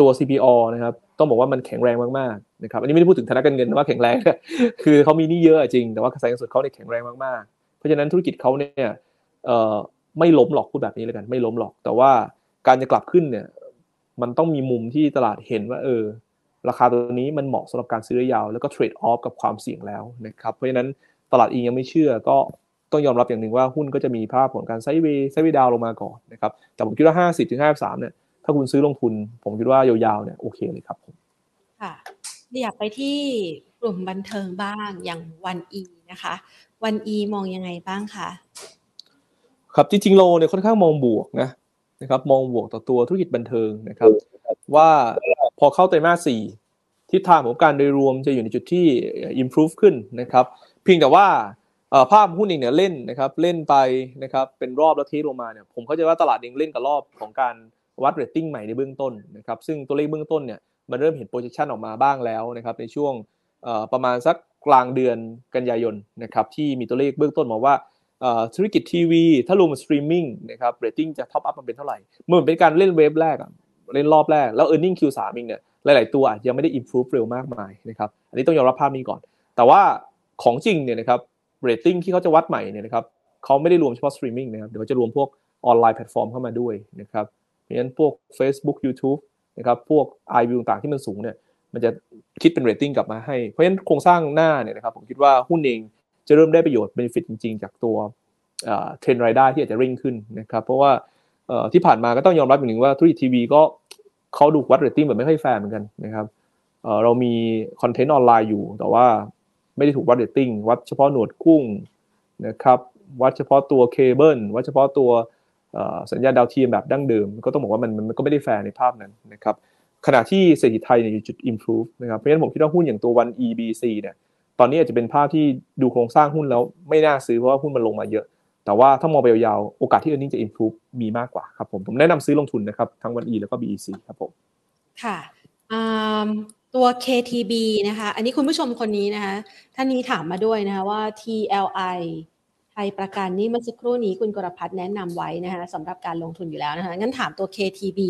ตัว CPO นะครับต้องบอกว่ามันแข็งแรงมากๆนะครับอันนี้ไม่ได้พูดถึงฐานะการเงินว่าแข็งแรงคือเขามีหนี้เยอะจริง แต่ว่ากระแสเงินสดเขาเนี่ยแข็งแรงมากๆ เพราะฉะนั้นธุรกิจเขาเนี่ย ไม่ล้มหรอกพูดแบบนี้เลยกัน ไม่ล้มหรอก แต่ว่าการจะกลับขึ้นเนี่ย มันต้องมีมุมที่ตลาดเห็นว่า เออ ราคาตัวนี้มันเหมาะสำหรับการซื้อระยะยาว แล้วก็เทรดออฟกับความเสี่ยงแล้วนะครับเพราะฉะนั้นตลาดเองยังไม่เชื่อก็ต้องยอมรับอย่างหนึ่งว่าหุ้นก็จะมีภาพของการไซด์เวย์ไซด์เวย์ดาวลงมาก่อนนะครับแต่ผมคิดว่า 50ถึง53เนี่ยถ้าคุณซื้อลงทุน ผมคิดว่ายาวๆเนี่ยโอเคเลยครับค่ะอยากไปที่กลุ่มบันเทิงบ้างอย่างONEE นะคะ ONEE มองยังไงบ้างคะ ครับจริงๆโลเนี่ยค่อนข้างมองบวกนะนะครับมองบวกต่อตัวธุรกิจบันเทิงนะครับ ว่าพอเข้าไตรมาสสี่ทิศทางของการโดยรวมจะอยู่ในจุดที่ improve ขึ้นนะครับเพียงแต่ว่าภาพหุ้นเองเนี่ยเล่นนะครับเล่นไปนะครับเป็นรอบแล้วเทลงมาเนี่ยผมเข้าใจว่าตลาดเองเล่นกับรอบของการวัดเรตติ้งใหม่ในเบื้องต้นนะครับซึ่งตัวเลขเบื้องต้นเนี่ยมันเริ่มเห็น projection ออกมาบ้างแล้วนะครับในช่วงประมาณสักกลางเดือนกันยายนนะครับที่มีตัวเลขเบื้องต้นมาว่า ธุรกิจทีวี ถ้ารวมสตรีมมิ่งนะครับเรตติ้งจะ top up มันเป็นเท่าไหร่เมื่อเป็นการเล่น wave แรกเล่นรอบแรก แล้ว e a r n i n g Q3 เองเนี่ยหลาย ๆ ตัวอาจยังไม่ได้ improve เร็วมากมายนะครับอันนี้ต้องยอมรับภาพนี้ก่อน แต่ว่าของจริงเนี่ยนะครับเรตติ้งที่เขาจะวัดใหม่เนี่ยนะครับเขาไม่ได้รวมเฉพาะสตรีมมิ่งนะครับเดี๋ยวจะรวมพวกออนไลน์แพลตฟอร์มเข้ามาด้วยนะครับเพราะฉะนั้นพวก Facebook YouTube นะครับพวก i v i e w ต่างๆที่มันสูงเนี่ยมันจะคิดเป็นเรตติ้งกลับมาให้ เพราะฉะนั้นโครงสร้างหน้าเนี่ยนะครับผมคิดว่าหุ้นเอง จะเริ่มได้ประโยชน์ benefit จริง ๆ จากตัวเทรนรายได้ที่อาจจะเร่งขึ้นนะครับเพราะว่าที่ผ่านมาก็ต้องยอมรับอย่างหนึ่งว่าธุรกิจทีวีก็เขาดูวัดเรตติ้งแบบไม่ค่อยแฟร์เหมือนกันนะครับเรามีคอนเทนต์ออนไลน์อยู่ แต่ว่าไม่ได้ถูกวัดเรตติ้งวัดเฉพาะหนวดกุ้งนะครับวัดเฉพาะตัวเคเบิลวัดเฉพาะตัวสัญญาณดาวเทียมแบบดั้งเดิม ก็ต้องบอกว่ามันมันก็ไม่ได้แฟร์ในภาพนั้นนะครับขณะที่เศรษฐกิจไทยเนี่ยอยู่จุด improve นะครับเพราะฉะนั้นผมคิดว่าหุ้นอย่างตัววัน EBC เนี่ย ตอนนี้อาจจะเป็นภาพที่ดูโครงสร้างหุ้นแล้วไม่น่าซื้อเพราะว่าหุ้นมันลงมาเยอะ แต่ว่าถ้ามองไปยาวๆ โอกาสที่ e a r n i n g จะ improve มีมากกว่าครับผม ผมแนะนำซื้อลงทุนนะครับ ทั้งวัน E แล้วก็ BEC ครับผม ค่ะตัว KTB นะคะ อันนี้คุณผู้ชมคนนี้นะคะ ท่านนี้ถามมาด้วยนะคะว่า TLI ไทยประกันนี่เมื่อสักครู่นี้คุณกรพัฒน์แนะนำไว้นะคะสำหรับการลงทุนอยู่แล้วนะคะ งั้นถามตัว KTB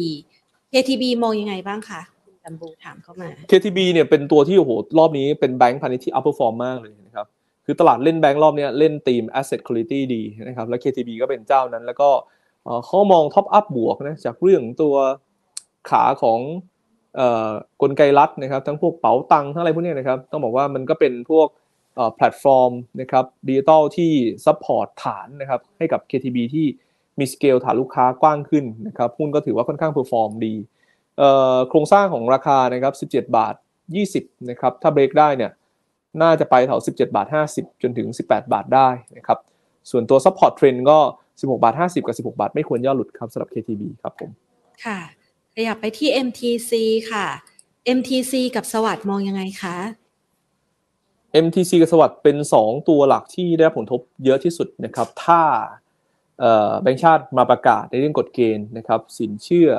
KTB มองยังไงบ้างคะ จำบูถามเข้ามา KTB เนี่ยเป็นตัวที่โอ้โหรอบนี้เป็นแบงก์พาณิชย์ที่ upperform มมากเลยนะครับคือตลาดเล่นแบงก์รอบนี้เล่นธีม asset quality ดีนะครับและ KTB ก็เป็นเจ้านั้น แล้วก็เขามองท็อปอัพบวกนะจากเรื่องตัวขาของกลไกรัฐนะครับ ทั้งพวกเป๋าตังทั้งอะไรพวกนี้นะครับ ต้องบอกว่ามันก็เป็นพวกแพลตฟอร์มนะครับดิจิตอลที่ support ฐานนะครับให้กับ KTB ที่มีสเกลฐานลูกค้ากว้างขึ้นนะครับหุ้นก็ถือว่าค่อนข้าง perform ดี โครงสร้างของราคานะครับ 17 บาท 20 นะครับ ถ้าเบรกได้เนี่ย น่าจะไปแถว 17 บาท 50 จนถึง 18 บาทได้นะครับ ส่วนตัว support trend ก็ 16 บาท 50 กับ 16 บาท ไม่ควรย่อหลุดครับสำหรับ KTB ครับผม ค่ะ ขยับไปที่ MTC ค่ะ MTC กับสวัสด์มองยังไงคะ MTC กับสวัสด์เป็น 2 ตัวหลักที่ได้ผลทบเยอะที่สุดนะครับ ถ้าแบงค์ชาติมาประกาศในเรื่องกฎเกณฑ์นะครับ สินเชื่อ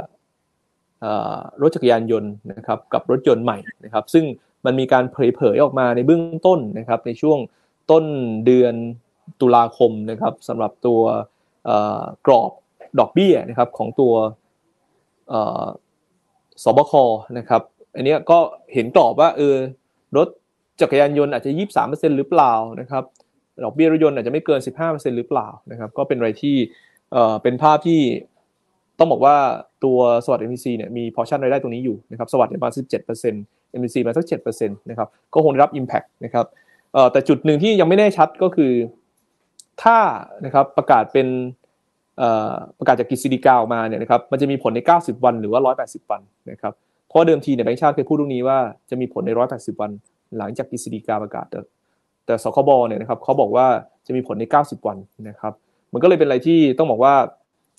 รถจักรยานยนต์นะครับกับรถยนต์ใหม่นะครับซึ่งมันมีการเผยเผยออกมาในเบื้องต้นนะครับในช่วงต้นเดือนตุลาคมนะครับสำหรับตัวกรอบดอกเบี้ยนะครับของตัวสบคนะครับอันนี้ก็เห็นกรอบว่าเออรถจักรยานยนต์อาจจะยี่สามเปอร์เซ็นหรือเปล่านะครับดอกเบี้ยรถยนต์อาจจะไม่เกินสิบห้าเปอร์เซ็นหรือเปล่านะครับก็เป็นอะไรที่เอ่อเป็นภาพที่ต้องบอกว่า ตัวสวัสด์ MPC เนี่ยมีพอชั่นรายได้ตรงนี้อยู่นะครับสวัสด์ประมาณสิบเจ็ดเปอร์เซ็นต์ MPC มาสักเจ็ดเปอร์เซ็นต์นะครับก็คงได้รับ Impact นะครับเอ่อแต่จุดหนึ่งที่ยังไม่แน่ชัดก็คือ ถ้านะครับประกาศเป็นประกาศจากกฤษฎีกาออกมาเนี่ยนะครับมันจะมีผลใน 90 วันหรือว่า 180 วันนะครับเพราะเดิมทีเนี่ยแบงค์ชาติเคยพูดตรงนี้ว่าจะมีผลใน 180 วัน หลังจากกฤษฎีกาประกาศ แต่สคบเนี่ยนะครับเขาบอกว่าจะมีผลใน 90 วันนะครับ มันก็เลยเป็นอะไรที่ต้องบอกว่า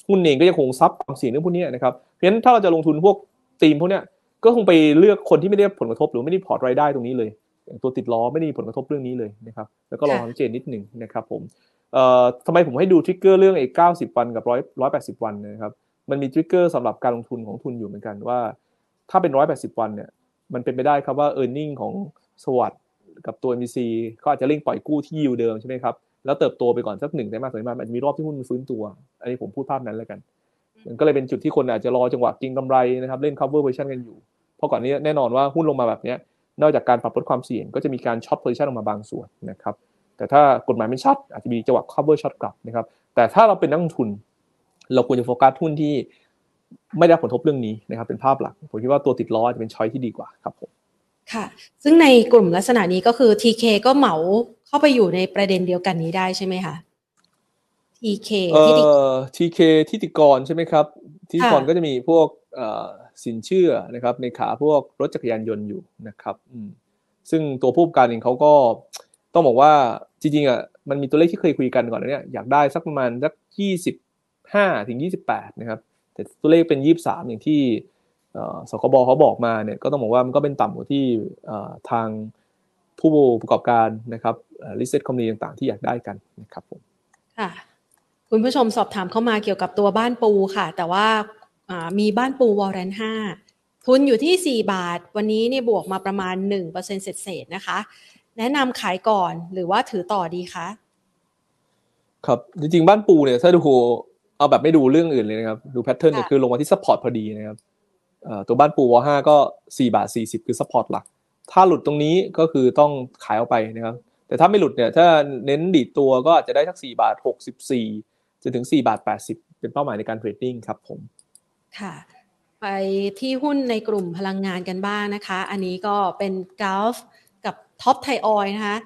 หุ้นเองก็ยังคงซับความเสี่ยงเรื่องพวกนี้นะครับเพราะฉะนั้นถ้าเราจะลงทุนพวกธีมพวกนี้ก็คงไปเลือกคนที่ไม่ได้ผลกระทบหรือไม่ได้พอร์ตรายได้ตรงนี้เลยตัวติดล้อไม่ได้มีผลกระทบเรื่องนี้เลยนะครับแล้วก็ลองสังเกตนิดหนึ่งนะครับผมเอ่อทำไมผมให้ดู trigger เรื่องไอ้เก้าสิบวันกับร้อยร้อยแปดสิบวันนะครับมันมี trigger สำหรับการลงทุนของทุนอยู่เหมือนกันว่า ถ้าเป็นร้อยแปดสิบวันเนี่ยมันเป็นไปได้ครับว่า e a r n i n g ของสวัสดกับตัว MBC ก็อาจจะเร่งปล่อยกู้ที่ยิวเดิมใช่ไหมครับ แล้วเติบโตไปก่อนสักหนึ่งไตรมาสสองไตรมาสอาจจะมีรอบที่หุ้นฟื้นตัว อันนี้ผมพูดภาพนั้นแล้วกันมันก็เลยเป็นจุดที่คนอาจจะรอจังหวะกิงกำไรนะครับเล่น cover position กันอยู่ เพราะก่อนนี้แน่นอนว่าหุ้นลงมาแบบนี้นอกจากการปรับลดความเสี่ยงก็จะมีการช็อต position ออกมาบางส่วนนะครับแต่ถ้ากฎหมายไม่ชัดอาจจะมีจังหวะ cover ช็อตกลับนะครับแต่ถ้าเราเป็นนักลงทุน เราควรจะโฟกัสหุ้นที่ไม่ได้ผลทบเรื่องนี้นะครับเป็นภาพหลักผมคิดว่าตัวติดล้อจะเป็นช้อยที่ดีกว่าครับผม ค่ะ ซึ่งในกลุ่มลักษณะนี้ก็คือ TK ก็เหมาเข้าไปอยู่ในประเด็นเดียวกันนี้ได้ใช่ไหมคะ TK เอ่อ TK ทิติกรใช่ไหมครับทิติกรก็จะมีพวกสินเชื่อนะครับ ในขาพวกรถจักรยานยนต์อยู่นะครับอืมซึ่งตัวผู้ประกอบการเองเขาก็ต้องบอกว่าจริงๆอะมันมีตัวเลขที่เคยคุยกันก่อนเนี่ยอยากได้สักประมาณสักยี่สิบห้าถึงยี่สิบแปดนะครับ แต่ตัวเลขเป็นยี่สามอย่างที่ สคบเขาบอกมาเนี่ยก็ต้องบอกว่ามันก็เป็นต่ำกว่าที่ทางผู้ประกอบการนะครับ listed company ต่างๆ ที่อยากได้กันนะครับผมค่ะคุณผู้ชมสอบถามเข้ามาเกี่ยวกับตัวบ้านปูค่ะ แต่ว่ามีบ้านปู warrant ห้าทุนอยู่ที่ 4 บาท วันนี้เนี่ยบวกมาประมาณ 1%เศษๆนะคะ แนะนำขายก่อนหรือว่าถือต่อดีคะครับจริงๆบ้านปูเนี่ยถ้าดูเอาแบบไม่ดูเรื่องอื่นเลยนะครับ ดู pattern เนี่ยคือลงมาที่ support พอดีนะครับ ตัวบ้านปูวอห้าก็ 4 บาท 40 คือ support หลัก ถ้าหลุดตรงนี้ก็คือต้องขายออกไปนะครับแต่ถ้าไม่หลุดเนี่ยถ้าเน้นดีดตัวก็อาจจะได้สัก 4 บาท 64จนถึง 4 บาท 80 เป็นเป้าหมายในการ trading ครับผมค่ะไปที่หุ้นในกลุ่มพลังงานกันบ้างนะคะ อันนี้ก็เป็นกัลฟ์กับท็อปไทยออยล์นะคะ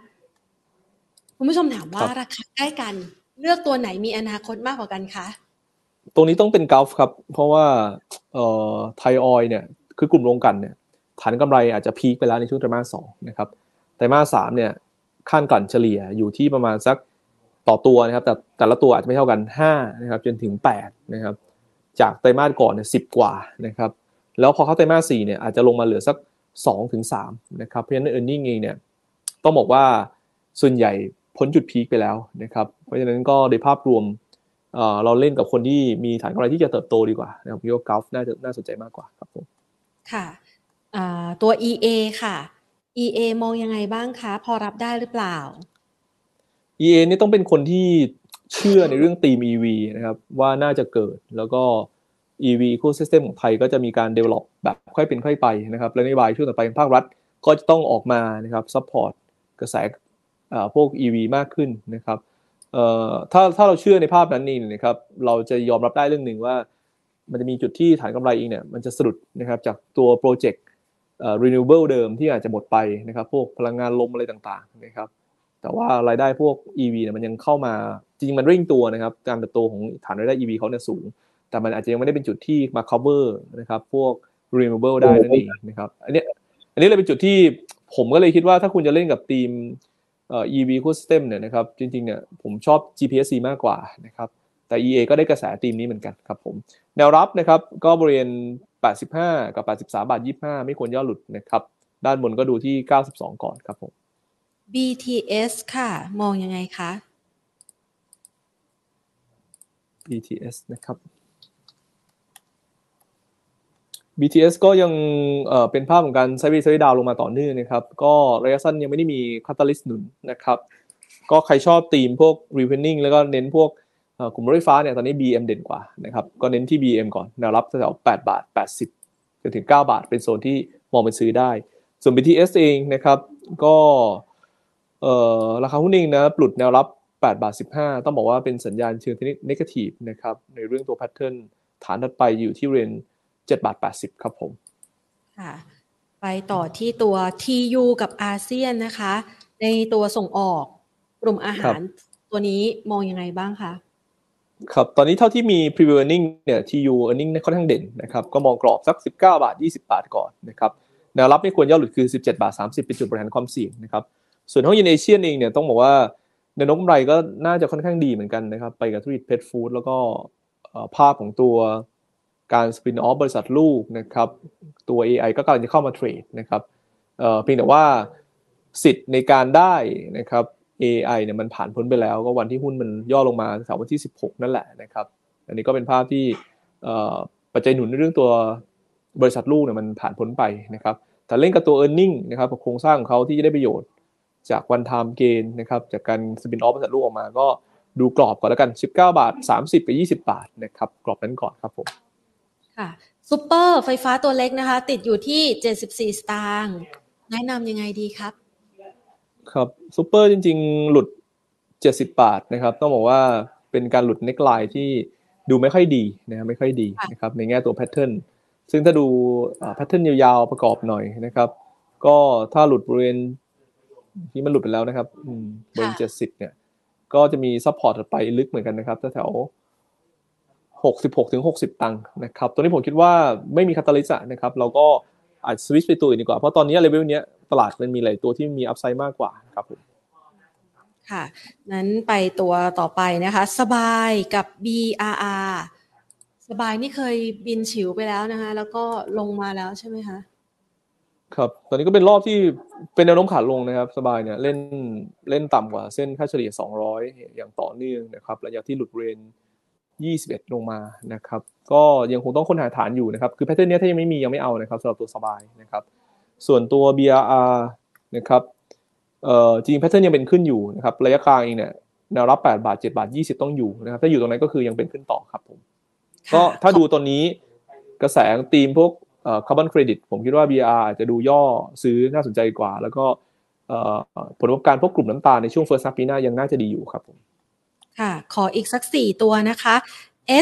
คุณผู้ชมถามว่าราคาใกล้กัน เลือกตัวไหนมีอนาคตมากกว่ากันคะ ตรงนี้ต้องเป็นกาฟครับ เพราะว่าเอ่อไทยออยเนี่ยคือกลุ่มโรงกันเนี่ยฐานกำไรอาจจะพีคไปแล้วในช่วงไตรมาสสองนะครับไตรมาสสามเนี่ยขั้นก่นเฉลี่ยอยู่ที่ประมาณสักต่อตัวนะครับ แต่แต่ละตัวอาจจะไม่เท่ากัน5นะครับจนถึง8นะครับจากไตรมาสก่อนเนี่ยสิกว่านะครับแล้วพอเข้าไตรมาสสี่เนี่ยอาจจะลงมาเหลือสัก2ถึง3นะครับเพราะฉะนั้นเออร์เน็งเองเนี่ยต้องบอกว่าส่วนใหญ่พ้นจุดพีคไปแล้วนะครับเพราะฉะนั้นก็โดยภาพรวม เราเล่นกับคนที่มีฐานกำไรที่จะเติบโตดีกว่านะครับพี่ว่ากอล์ฟน่าจะน่าสนใจมากกว่าครับผมค่ะตัว EA ค่ะ EA มองยังไงบ้างคะพอรับได้หรือเปล่า EA นี่ต้องเป็นคนที่เชื่อในเรื่องตีม EV นะครับว่าน่าจะเกิดแล้วก็ EV ecosystem ของไทยก็จะมีการ develop แบบค่อยเป็นค่อยไปนะครับและนโยบายช่วงต่อไปภาครัฐก็จะต้องออกมานะครับ support กระแสพวก EV มากขึ้นนะครับ ถ้าถ้าเราเชื่อในภาพนั้นนี่นะครับ เราจะยอมรับได้เรื่องหนึ่งว่า มันจะมีจุดที่ฐานกำไรเองเนี่ยมันจะสะดุดนะครับจากตัวโปรเจกต์ renewable เดิมที่อาจจะหมดไปนะครับ พวกพลังงานลมอะไรต่างๆนะครับ แต่ว่ารายได้พวก EV เนี่ยมันยังเข้ามาจริงมันริ่งตัวนะครับ การเติบโตของฐานรายได้ EV เขาเนี่ยสูง แต่มันอาจจะยังไม่ได้เป็นจุดที่มา cover นะครับ พวก renewable ได้นั่นเองนะครับ อันนี้อันนี้เลยเป็นจุดที่ผมก็เลยคิดว่าถ้าคุณจะเล่นกับทีม เอ่อ EV ecosystem เนี่ยนะครับจริงๆเนี่ยผมชอบ GPSC มากกว่านะครับแต่ EA ก็ได้กระแสทีมนี้เหมือนกันครับผมแนวรับนะครับก็บริเวณ 85 กับ 83 บาท 25 ไม่ควรย่อหลุดนะครับด้านบนก็ดูที่ 92 ก่อนครับผม BTS ค่ะ มองยังไงคะ BTS นะครับ BTS ก็ยังเป็นภาพของการไซด์เวย์ไซด์ดาวลงมาต่อเนื่องนะครับ ก็ระยะสั้นยังไม่ได้มีคาตาลิสต์หนุนนะครับ ก็ใครชอบธีมพวก r e p e n i n g แล้วก็เน้นพวกกลุ่มรถไฟฟ้าเนี่ยตอนนี้ BM เด่นกว่านะครับ ก็เน้นที่ BM ก่อนแนวรับแถว8บาท 80จนถึง 9 บาท เป็นโซนที่มองเป็นซื้อได้ ส่วน BTS เองนะครับ ก็ราคาหุ้นเองนะปลุดแนวรับ 8 บาท 15 ต้องบอกว่าเป็นสัญญาณเชิงเทคนิคทีฟนะครับในเรื่องตัวแพทเทิร์นฐานถัดไปอยู่ที่เรน 7บาท80 ครับผมค่ะไปต่อที่ตัว TU กับอาเซียนนะคะ ในตัวส่งออกกลุ่มอาหารตัวนี้มองยังไงบ้างคะครับ ตอนนี้เท่าที่มี preview earning เนี่ย TU earning ค่อนข้างเด่นนะครับ ก็มองกรอบสัก 19 บาท 20 บาทก่อนนะครับแนวรับไม่ควรย่อหลุดคือ 17 บาท 30 เป็นจุดบริหารความเสี่ยงนะครับ ส่วนห้องยินเอเชียนเองเนี่ยต้องบอกว่าแนวโน้มกำไรก็น่าจะค่อนข้างดีเหมือนกันนะครับ ไปกับธุรกิจเพชรฟู้ดแล้วก็ภาพของตัว การสปินออฟบริษัทลูกนะครับตัว AI ก็กำลังจะเข้ามาเทรดนะครับเพียงแต่ว่าสิทธิ์ในการได้นะครับ AI เนี่ยมันผ่านพ้นไปแล้ว ก็วันที่หุ้นมันย่อลงมาแถววันที่ 16 นั่นแหละนะครับ อันนี้ก็เป็นภาพที่ปัจจัยหนุนในเรื่องตัวบริษัทลูกเนี่ยมันผ่านพ้นไปนะครับแต่เล่นกับตัว e a r n i n g นะครับโครงสร้างของเขาที่จะได้ประโยชน์จาก one-time gain นะครับจากการ spin-off บริษัทลูกออกมาก็ดูกรอบก่อนแล้วกัน 19 บาท 30 กับ 20 บาทนะครับกรอบนั้นก่อนครับผม ค่ะซูเปอร์ไฟฟ้าตัวเล็กนะคะ ติดอยู่ที่74สตางค์แนะนำยังไงดีครับ ครับซูเปอร์จริง ๆ หลุด70บาทนะครับ ต้องบอกว่าเป็นการหลุด neckline ที่ดูไม่ค่อยดีนะครับไม่ค่อยดีนะครับในแง่ตัว pattern ซึ่งถ้าดู pattern ยาวๆประกอบหน่อยนะครับ ก็ถ้าหลุดบริเวณที่มันหลุดไปแล้วนะครับบริเวณ70เนี่ย ก็จะมี support ไปลึกเหมือนกันนะครับแถว 66ถึง60 ตังค์นะครับตัวนี้ผมคิดว่าไม่มี catalyst นะครับเราก็อาจสวิตช์ไปตัวอื่นดีกว่า เพราะตอนนี้เลเวลนี้ตลาดมันมีหลายตัวที่มี upside มากกว่าครับผมค่ะ นั้นไปตัวต่อไปนะคะ สบายกับ BRR สบายนี่เคยบินฉิวไปแล้วนะคะ แล้วก็ลงมาแล้วใช่ไหมคะ ครับ ตอนนี้ก็เป็นรอบที่เป็นแนวโน้มขาลงนะครับ สบายเนี่ยเล่นเล่นต่ำกว่าเส้นค่าเฉลี่ย 200 อย่างต่อเนื่องนะครับระยะที่หลุดเรน 21 ลงมานะครับ ก็ยังคงต้องค้นหาฐานอยู่นะครับ คือแพทเทิร์นนี้ถ้ายังไม่มียังไม่เอานะครับสำหรับตัวสบายนะครับ ส่วนตัว BRR นะครับเอ่อจริง pattern ยังเป็นขึ้นอยู่นะครับระยะกลางเองเนี่ยแนวรับ 8 บาท 7 บาท 20 ต้องอยู่นะครับ ถ้าอยู่ตรงนั้นก็คือยังเป็นขึ้นต่อครับผม ก็ถ้าดูตอนนี้กระแสตีมพวกคาร์บอนเครดิตผมคิดว่า BR อาจจะดูย่อซื้อน่าสนใจกว่า แล้วก็ผลประกอบการพวกกลุ่มน้ำตาลในช่วง first half ปีหน้ายังน่าจะดีอยู่ครับผม ค่ะ ขออีกสักสี่ตัวนะคะ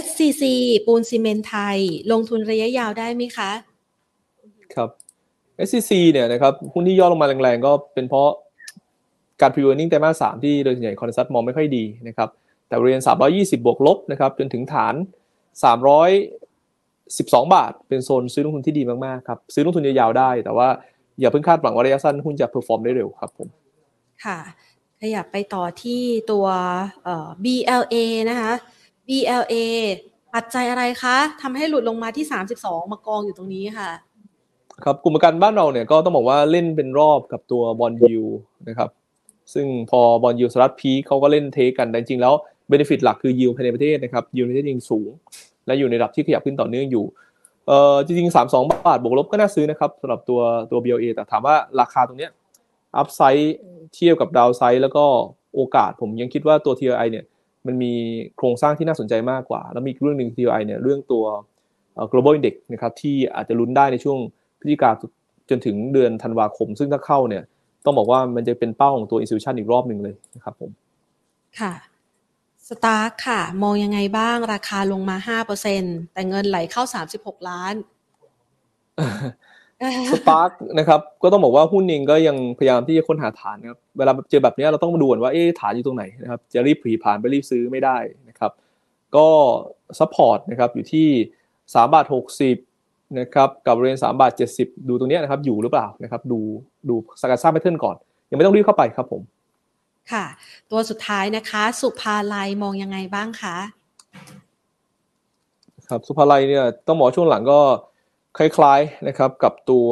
SCC ปูนซีเมนต์ไทย ลงทุนระยะยาวได้ไหมคะ ครับ SCC เนี่ยนะครับหุ้นที่ย่อลงมาแรงๆ ก็เป็นเพราะการ preview earning ไตรมาสสามที่โดยส่วนใหญ่ consensus มองไม่ค่อยดีนะครับแต่บริเวณ320 บวกลบนะครับจนถึงฐาน 312 บาท เป็นโซนซื้อลงทุนที่ดีมากๆครับซื้อลงทุนยาวๆได้ แต่ว่าอย่าเพิ่งคาดหวังว่าระยะสั้นหุ้นจะ perform ได้เร็วครับผมค่ะ ขยับไปต่อที่ตัว BLA นะคะ BLA ปัจจัยอะไรคะทำให้หลุดลงมาที่ 32 มากองอยู่ตรงนี้ค่ะ ครับกลุ่มประกันบ้านเราเนี่ยก็ต้องบอกว่าเล่นเป็นรอบกับตัว bond yield นะครับซึ่งพอ bond yield สหรัฐ peak เขาก็เล่นเทกันแต่จริงๆแล้ว benefit หลักคือยิวภายในประเทศนะครับยิวในประเทศยังสูง และอยู่ในระดับที่ขยับขึ้นต่อเนื่องอยู่เอ่อจริงๆสามสองบาทบวกลบก็น่าซื้อนะครับสำหรับตัวตัว BLA แต่ถามว่าราคาตรงเนี้ยอัพไซด์ เทียบกับดาวไซด์แล้วก็โอกาสผมยังคิดว่าตัว TLI เนี่ยมันมีโครงสร้างที่น่าสนใจมากกว่า แล้วมีเรื่องหนึ่ง TLI เนี่ยเรื่องตัว global index นะครับที่อาจจะลุ้นได้ในช่วงพฤศจิกาจนถึงเดือนธันวาคม ซึ่งถ้าเข้าเนี่ยต้องบอกว่ามันจะเป็นเป้าของตัว institution อีกรอบหนึ่งเลยนะครับผมค่ะสตาร์ค่ะ มองยังไงบ้างราคาลงมา 5%แต่เงินไหลเข้า 36 ล้าน สปาร์กนะครับก็ต้องบอกว่าหุ้นเองก็ยังพยายามที่จะค้นหาฐานนะครับเวลาเจอแบบนี้เราต้องมาดูก่อนว่าเอ๊ฐานอยู่ตรงไหนนะครับจะรีบผลีผลามไปรีบซื้อไม่ได้นะครับก็ support นะครับอยู่ที่3บาท60นะครับกับบริเวณ3บาท70 ดูตรงนี้นะครับอยู่หรือเปล่านะครับดูดูสกัดสร้าง pattern ก่อน ยังไม่ต้องรีบเข้าไปครับผมค่ะ ตัวสุดท้ายนะคะ ศุภาลัยมองยังไงบ้างคะครับศุภาลัยเนี่ยต้องบอกช่วงหลังก็ คล้ายๆนะครับกับตัว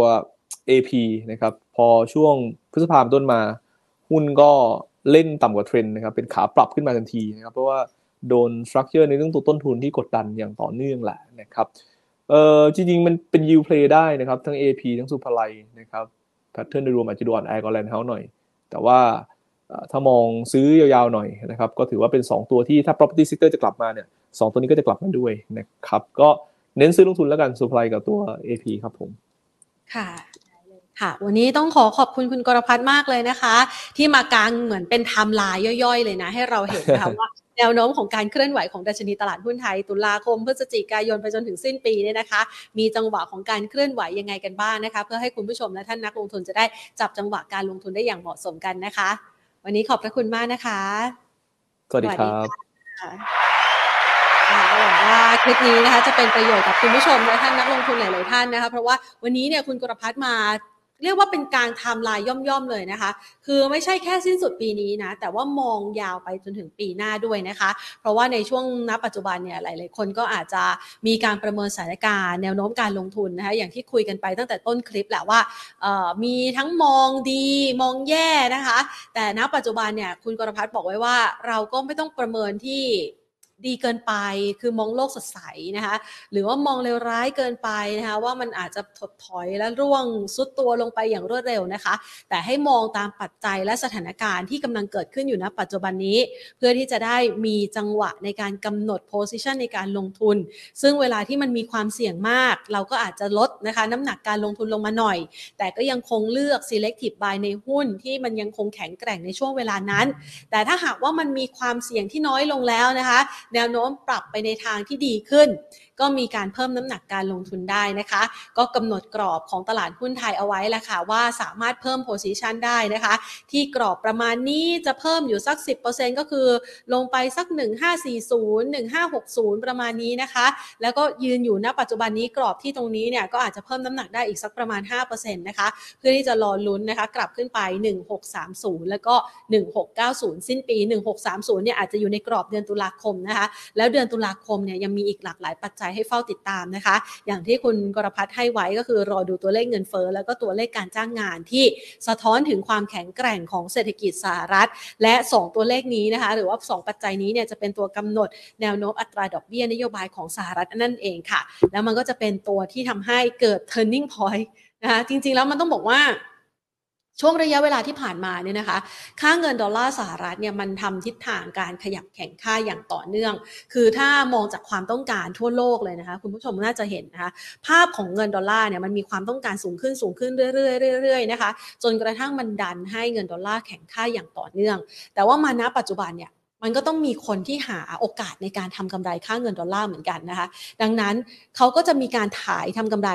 AP นะครับพอช่วงพฤษภาคมต้นมา หุ้นก็เล่นต่ำกว่าเทรนด์นะครับเป็นขาปรับขึ้นมาทันทีนะครับเพราะว่าโดน structure ในเรื่องตัวต้นทุนที่กดดันอย่างต่อเนื่องแหละนะครับเอ่อจริงๆ มันเป็น yield play ได้นะครับ ทั้ง AP ทั้งศุภาลัยนะครับ pattern โดยรวมอาจจะดูอ่อนแอกว่าแลนด์เฮาส์หน่อย แต่ว่าถ้ามองซื้อยาวๆหน่อยนะครับก็ถือว่าเป็น 2 ตัวที่ถ้า property sector จะกลับมาเนี่ยสองตัวนี้ก็จะกลับมาด้วยนะครับก็ เน้นซื้อลงทุนแล้วกัน ศุภาลัย กับตัว AP ครับผม ค่ะค่ะ วันนี้ต้องขอขอบคุณคุณกรพัฒน์มากเลยนะคะ ที่มากางเหมือนเป็นไทม์ไลน์ย่อยๆ เลยนะ ให้เราเห็นนะคะว่าแนวโน้มของการเคลื่อนไหวของดัชนีตลาดหุ้นไทย ตุลาคมพฤศจิกายนไปจนถึงสิ้นปีเนี่ยนะคะ มีจังหวะของการเคลื่อนไหวยังไงกันบ้างนะคะ เพื่อให้คุณผู้ชมและท่านนักลงทุนจะได้จับจังหวะการลงทุนได้อย่างเหมาะสมกันนะคะ วันนี้ขอบพระคุณมากนะคะ สวัสดีครับ หวังว่าคลิปนี้นะคะจะเป็นประโยชน์กับคุณผู้ชมและท่านนักลงทุนหลาย ๆ ท่านนะคะเพราะว่าวันนี้เนี่ยคุณกรพัฒน์มาเรียกว่าเป็นการไทม์ไลน์ย่อมๆเลยนะคะ คือไม่ใช่แค่สิ้นสุดปีนี้นะ แต่ว่ามองยาวไปจนถึงปีหน้าด้วยนะคะ เพราะว่าในช่วงณปัจจุบันเนี่ยหลาย ๆ คนก็อาจจะมีการประเมินสถานการณ์แนวโน้มการลงทุนนะคะ อย่างที่คุยกันไปตั้งแต่ต้นคลิปแหละว่ามีทั้งมองดีมองแย่นะคะ แต่ณปัจจุบันเนี่ยคุณกรพัฒน์บอกไว้ว่าเราก็ไม่ต้องประเมินที่ ดีเกินไป คือมองโลกสดใสนะคะ หรือว่ามองเลวร้ายเกินไปนะคะ ว่ามันอาจจะถดถอยและร่วงซุดตัวลงไปอย่างรวดเร็วนะคะ แต่ให้มองตามปัจจัยและสถานการณ์ที่กำลังเกิดขึ้นอยู่ณปัจจุบันนี้ เพื่อที่จะได้มีจังหวะในการกำหนดโพซิชันในการลงทุน ซึ่งเวลาที่มันมีความเสี่ยงมาก เราก็อาจจะลดนะคะ น้ำหนักการลงทุนลงมาหน่อย แต่ก็ยังคงเลือก selective buy ในหุ้นที่มันยังคงแข็งแกร่งในช่วงเวลานั้น แต่ถ้าหากว่ามันมีความเสี่ยงที่น้อยลงแล้วนะคะแนวโน้มปรับไปในทางที่ดีขึ้น ก็มีการเพิ่มน้ำหนักการลงทุนได้นะคะ ก็กำหนดกรอบของตลาดหุ้นไทยเอาไว้แล้วค่ะว่าสามารถเพิ่มโพซิชันได้นะคะ ที่กรอบประมาณนี้จะเพิ่มอยู่สัก 10%ก็คือลงไปสัก 1540 1560 ประมาณนี้นะคะ แล้วก็ยืนอยู่ณปัจจุบันนี้กรอบที่ตรงนี้เนี่ยก็อาจจะเพิ่มน้ำหนักได้อีกสักประมาณ 5%นะคะ เพื่อที่จะรอลุ้นนะคะกลับขึ้นไป 1630 แล้วก็ 1690 สิ้นปี 1630 เนี่ยอาจจะอยู่ในกรอบเดือนตุลาคมนะคะ แล้วเดือนตุลาคมเนี่ยยังมีอีกหลากหลายปัจจัยให้เฝ้าติดตามนะคะ อย่างที่คุณกรพัฒน์ให้ไว้ก็คือรอดูตัวเลขเงินเฟ้อแล้วก็ตัวเลขการจ้างงานที่สะท้อนถึงความแข็งแกร่งของเศรษฐกิจสหรัฐ และ 2 ตัวเลขนี้นะคะ หรือว่า 2 ปัจจัยนี้เนี่ยจะเป็นตัวกำหนดแนวโน้มอัตราดอกเบี้ยนโยบายของสหรัฐนั่นเองค่ะ แล้วมันก็จะเป็นตัวที่ทำให้เกิด turning point นะคะจริงๆแล้วมันต้องบอกว่า ช่วงระยะเวลาที่ผ่านมาเนี่ยนะคะ ค่าเงินดอลลาร์สหรัฐเนี่ยมันทำทิศทางการขยับแข็งค่าอย่างต่อเนื่อง คือถ้ามองจากความต้องการทั่วโลกเลยนะคะ คุณผู้ชมน่าจะเห็นนะคะ ภาพของเงินดอลลาร์เนี่ยมันมีความต้องการสูงขึ้นสูงขึ้นเรื่อยๆเรื่อยๆนะคะ จนกระทั่งมันดันให้เงินดอลลาร์แข็งค่าอย่างต่อเนื่อง แต่ว่ามาณปัจจุบันเนี่ยมันก็ต้องมีคนที่หาโอกาสในการทำกำไรค่าเงินดอลลาร์เหมือนกันนะคะ ดังนั้นเขาก็จะมีการขายทำกำไร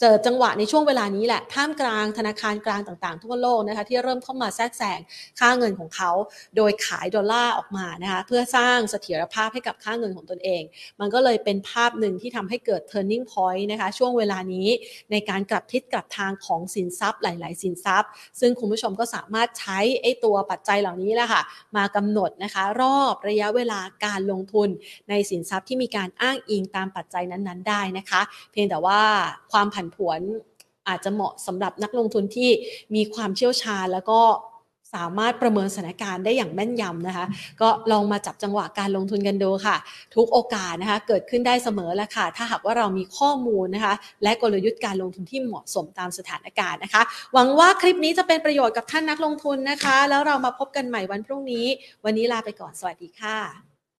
เจอจังหวะในช่วงเวลานี้แหละท่ามกลางธนาคารกลางต่างๆ ทั่วโลกนะคะที่เริ่มเข้ามาแทรกแซงค่าเงินของเขา โดยขายดอลลาร์ออกมานะคะเพื่อสร้างเสถียรภาพให้กับค่าเงินของตนเอง มันก็เลยเป็นภาพหนึ่งที่ทำให้เกิด turning point นะคะช่วงเวลานี้ในการกลับทิศกลับทางของสินทรัพย์หลาย ๆ สินทรัพย์ ซึ่งคุณผู้ชมก็สามารถใช้ไอ้ตัวปัจจัยเหล่านี้แหละค่ะมากำหนดนะคะรอบระยะเวลาการลงทุนในสินทรัพย์ที่มีการอ้างอิงตามปัจจัยนั้น ๆ ได้นะคะ เพียงแต่ว่าความผันผวน อาจจะเหมาะสำหรับนักลงทุนที่มีความเชี่ยวชาญแล้วก็สามารถประเมินสถานการณ์ได้อย่างแม่นยำนะคะ ก็ลองมาจับจังหวะการลงทุนกันดูค่ะ ทุกโอกาสนะคะ เกิดขึ้นได้เสมอแล้วค่ะ ถ้าหากว่าเรามีข้อมูลนะคะ และกลยุทธ์การลงทุนที่เหมาะสมตามสถานการณ์นะคะ หวังว่าคลิปนี้จะเป็นประโยชน์กับท่านนักลงทุนนะคะ แล้วเรามาพบกันใหม่วันพรุ่งนี้ วันนี้ลาไปก่อนสวัสดีค่ะ